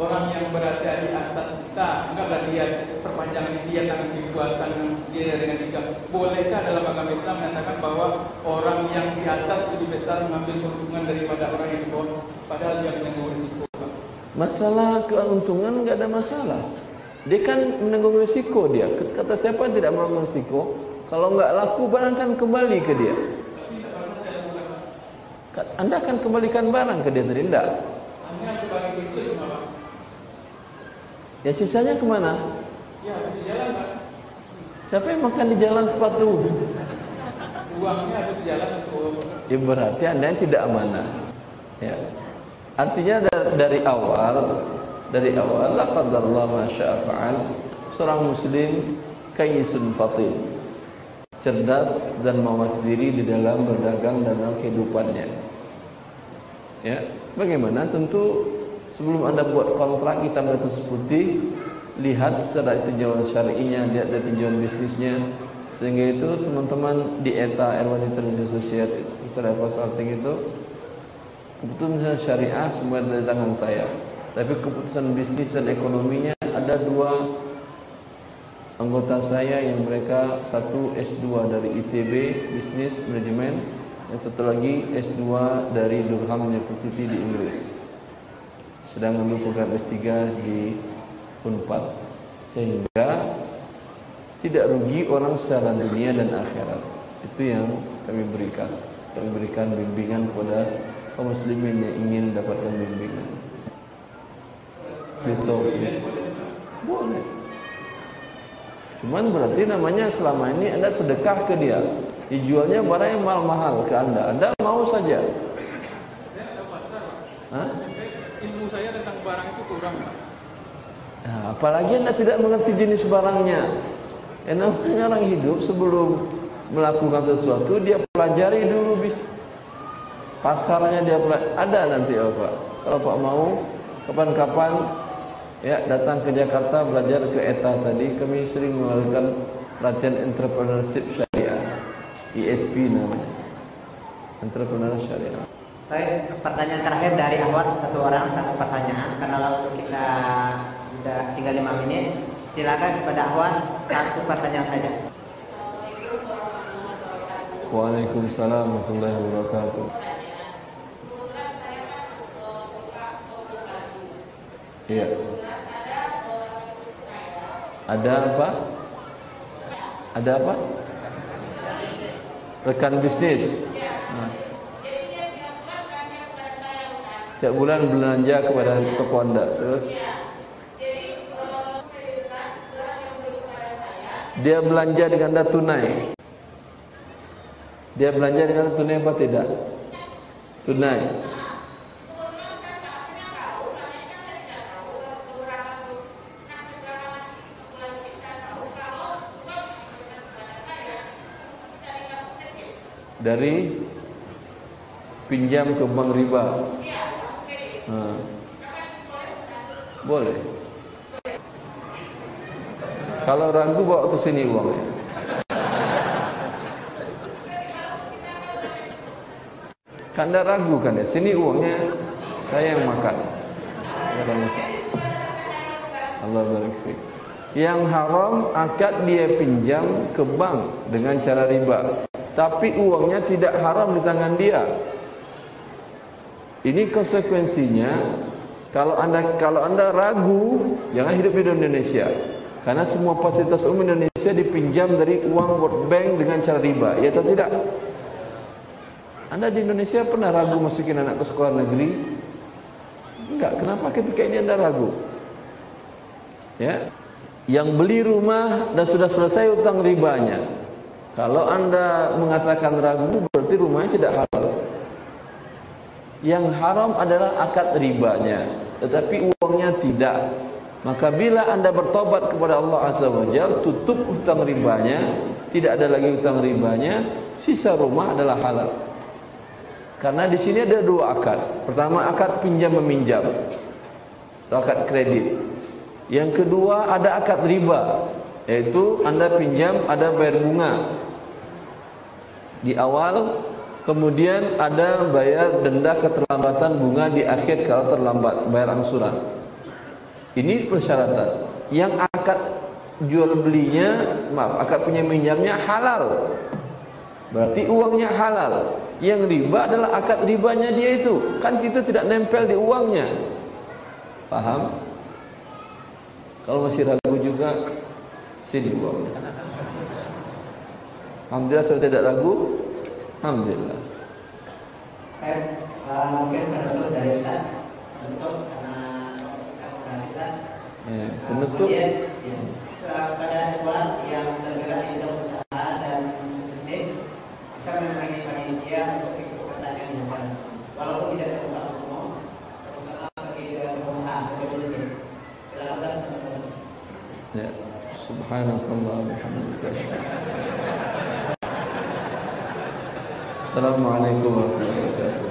orang yang berada di atas kita enggak dia perpanjangan dia tangan kekuasaan dia dengan tiga bolehkah dalam agama Islam menyatakan bahwa orang yang di atas lebih besar mengambil keuntungan daripada orang yang di bawah padahal dia menanggung risiko Masalah keuntungan enggak ada masalah. Dia kan menanggung risiko dia. Kata siapa yang tidak menanggung risiko? Kalau enggak laku barang kan kembali ke dia. Anda akan kembalikan barang ke dia tadi enggak? Ya sisanya ke mana? ya bisa jalan Pak Siapa yang makan di jalan sepatu? uangnya harus jalan untuk Ya berarti anda yang tidak amanah. Ya. Artinya da- dari awal, dari awal la qadarullah ma syaa fa'al. Seorang muslim kayyisun fatin. Cerdas dan mawas diri di dalam berdagang dalam kehidupannya. Ya, bagaimana? Tentu sebelum anda buat kontrak hitam di putih, lihat secara tinjauan syar'inya, lihat dari tinjauan bisnisnya, sehingga itu teman-teman di ETA Erwan International Associate secara consulting itu keputusan syariah semua dari tangan saya. Tapi keputusan bisnis dan ekonominya ada dua anggota saya yang mereka satu S2 dari ITB Business Management dan satu lagi S2 dari Durham University di Inggris. Sedang program S3 di Unpad. Sehingga tidak rugi orang secara dunia dan akhirat. Itu yang kami berikan. Kami berikan bimbingan kepada kaum muslimin yang ingin mendapatkan bimbingan. Gitu. Boleh. Cuman berarti namanya selama ini Anda sedekah ke dia. Dijualnya barang yang mahal-mahal ke Anda. Anda mau saja. saya ada pasar Pak. Hah? ilmu saya tentang barang itu kurang. Nah, apalagi Anda tidak mengerti jenis barangnya. Ya, namanya orang hidup sebelum melakukan sesuatu dia pelajari dulu bis pasarnya dia pelajari. ada nanti ya Pak. Kalau Pak mau kapan-kapan ya datang ke Jakarta belajar ke ETA tadi. Kami sering melakukan pelatihan entrepreneurship syariah. ESP namanya. Entrepreneur syariah. Baik, pertanyaan terakhir dari Ahwat satu orang satu pertanyaan. Karena waktu kita sudah tinggal lima menit. Silakan kepada Ahwat satu pertanyaan saja. Waalaikumsalam warahmatullahi wabarakatuh. Iya Ada apa? Ada apa? Rekan bisnis Nah. Setiap bulan belanja kepada toko anda Terus Dia belanja dengan anda tunai Dia belanja dengan tunai apa tidak? Tunai Dari pinjam ke bank riba. Ha. Boleh. Kalau ragu bawa ke sini uangnya. Kanda ragu kan ya, sini uangnya saya yang makan. Masalah. Allah barik fiik. Yang haram akad dia pinjam ke bank dengan cara riba. Tapi uangnya tidak haram di tangan dia. Ini konsekuensinya kalau anda kalau anda ragu jangan hidup di Indonesia. Karena semua fasilitas umum Indonesia dipinjam dari uang World Bank dengan cara riba ya atau tidak? Anda di Indonesia pernah ragu masukin anak ke sekolah negeri? Enggak kenapa ketika ini anda ragu? Ya? Yang beli rumah dan sudah selesai utang ribanya. Kalau Anda mengatakan ragu berarti rumahnya tidak halal. Yang haram adalah akad ribanya, tetapi uangnya tidak. Maka bila Anda bertobat kepada Allah Azza wa Jalla, tutup hutang ribanya, tidak ada lagi hutang ribanya, sisa rumah adalah halal. Karena di sini ada dua akad. Pertama akad pinjam meminjam. Akad kredit. Yang kedua ada akad riba, yaitu Anda pinjam ada bayar bunga. Di awal kemudian ada bayar denda keterlambatan bunga di akhir kalau terlambat bayar angsuran. Ini persyaratan. Yang akad jual belinya, maaf, akad pinjam minjamnya halal. Berarti uangnya halal. Yang riba adalah akad ribanya dia itu. Kan itu tidak nempel di uangnya. Paham? Kalau masih ragu juga sini uangnya. Alhamdulillah sudah tidak ragu. Alhamdulillah. Baik, uh, mungkin penutup dari Ustaz. Penutup karena kita sudah bisa. Ya, Uh, penutup. kemudian, ya, kepada ikhwan yang tergerak di bidang usaha dan bisnis bisa mendatangi panitia untuk ikut serta jangan walaupun tidak terbuka umum terutama bagi usaha atau bisnis. Silakan teman-teman. Ya. Subhanakallah wa bihamdika. Assalamualaikum warahmatullahi wabarakatuh.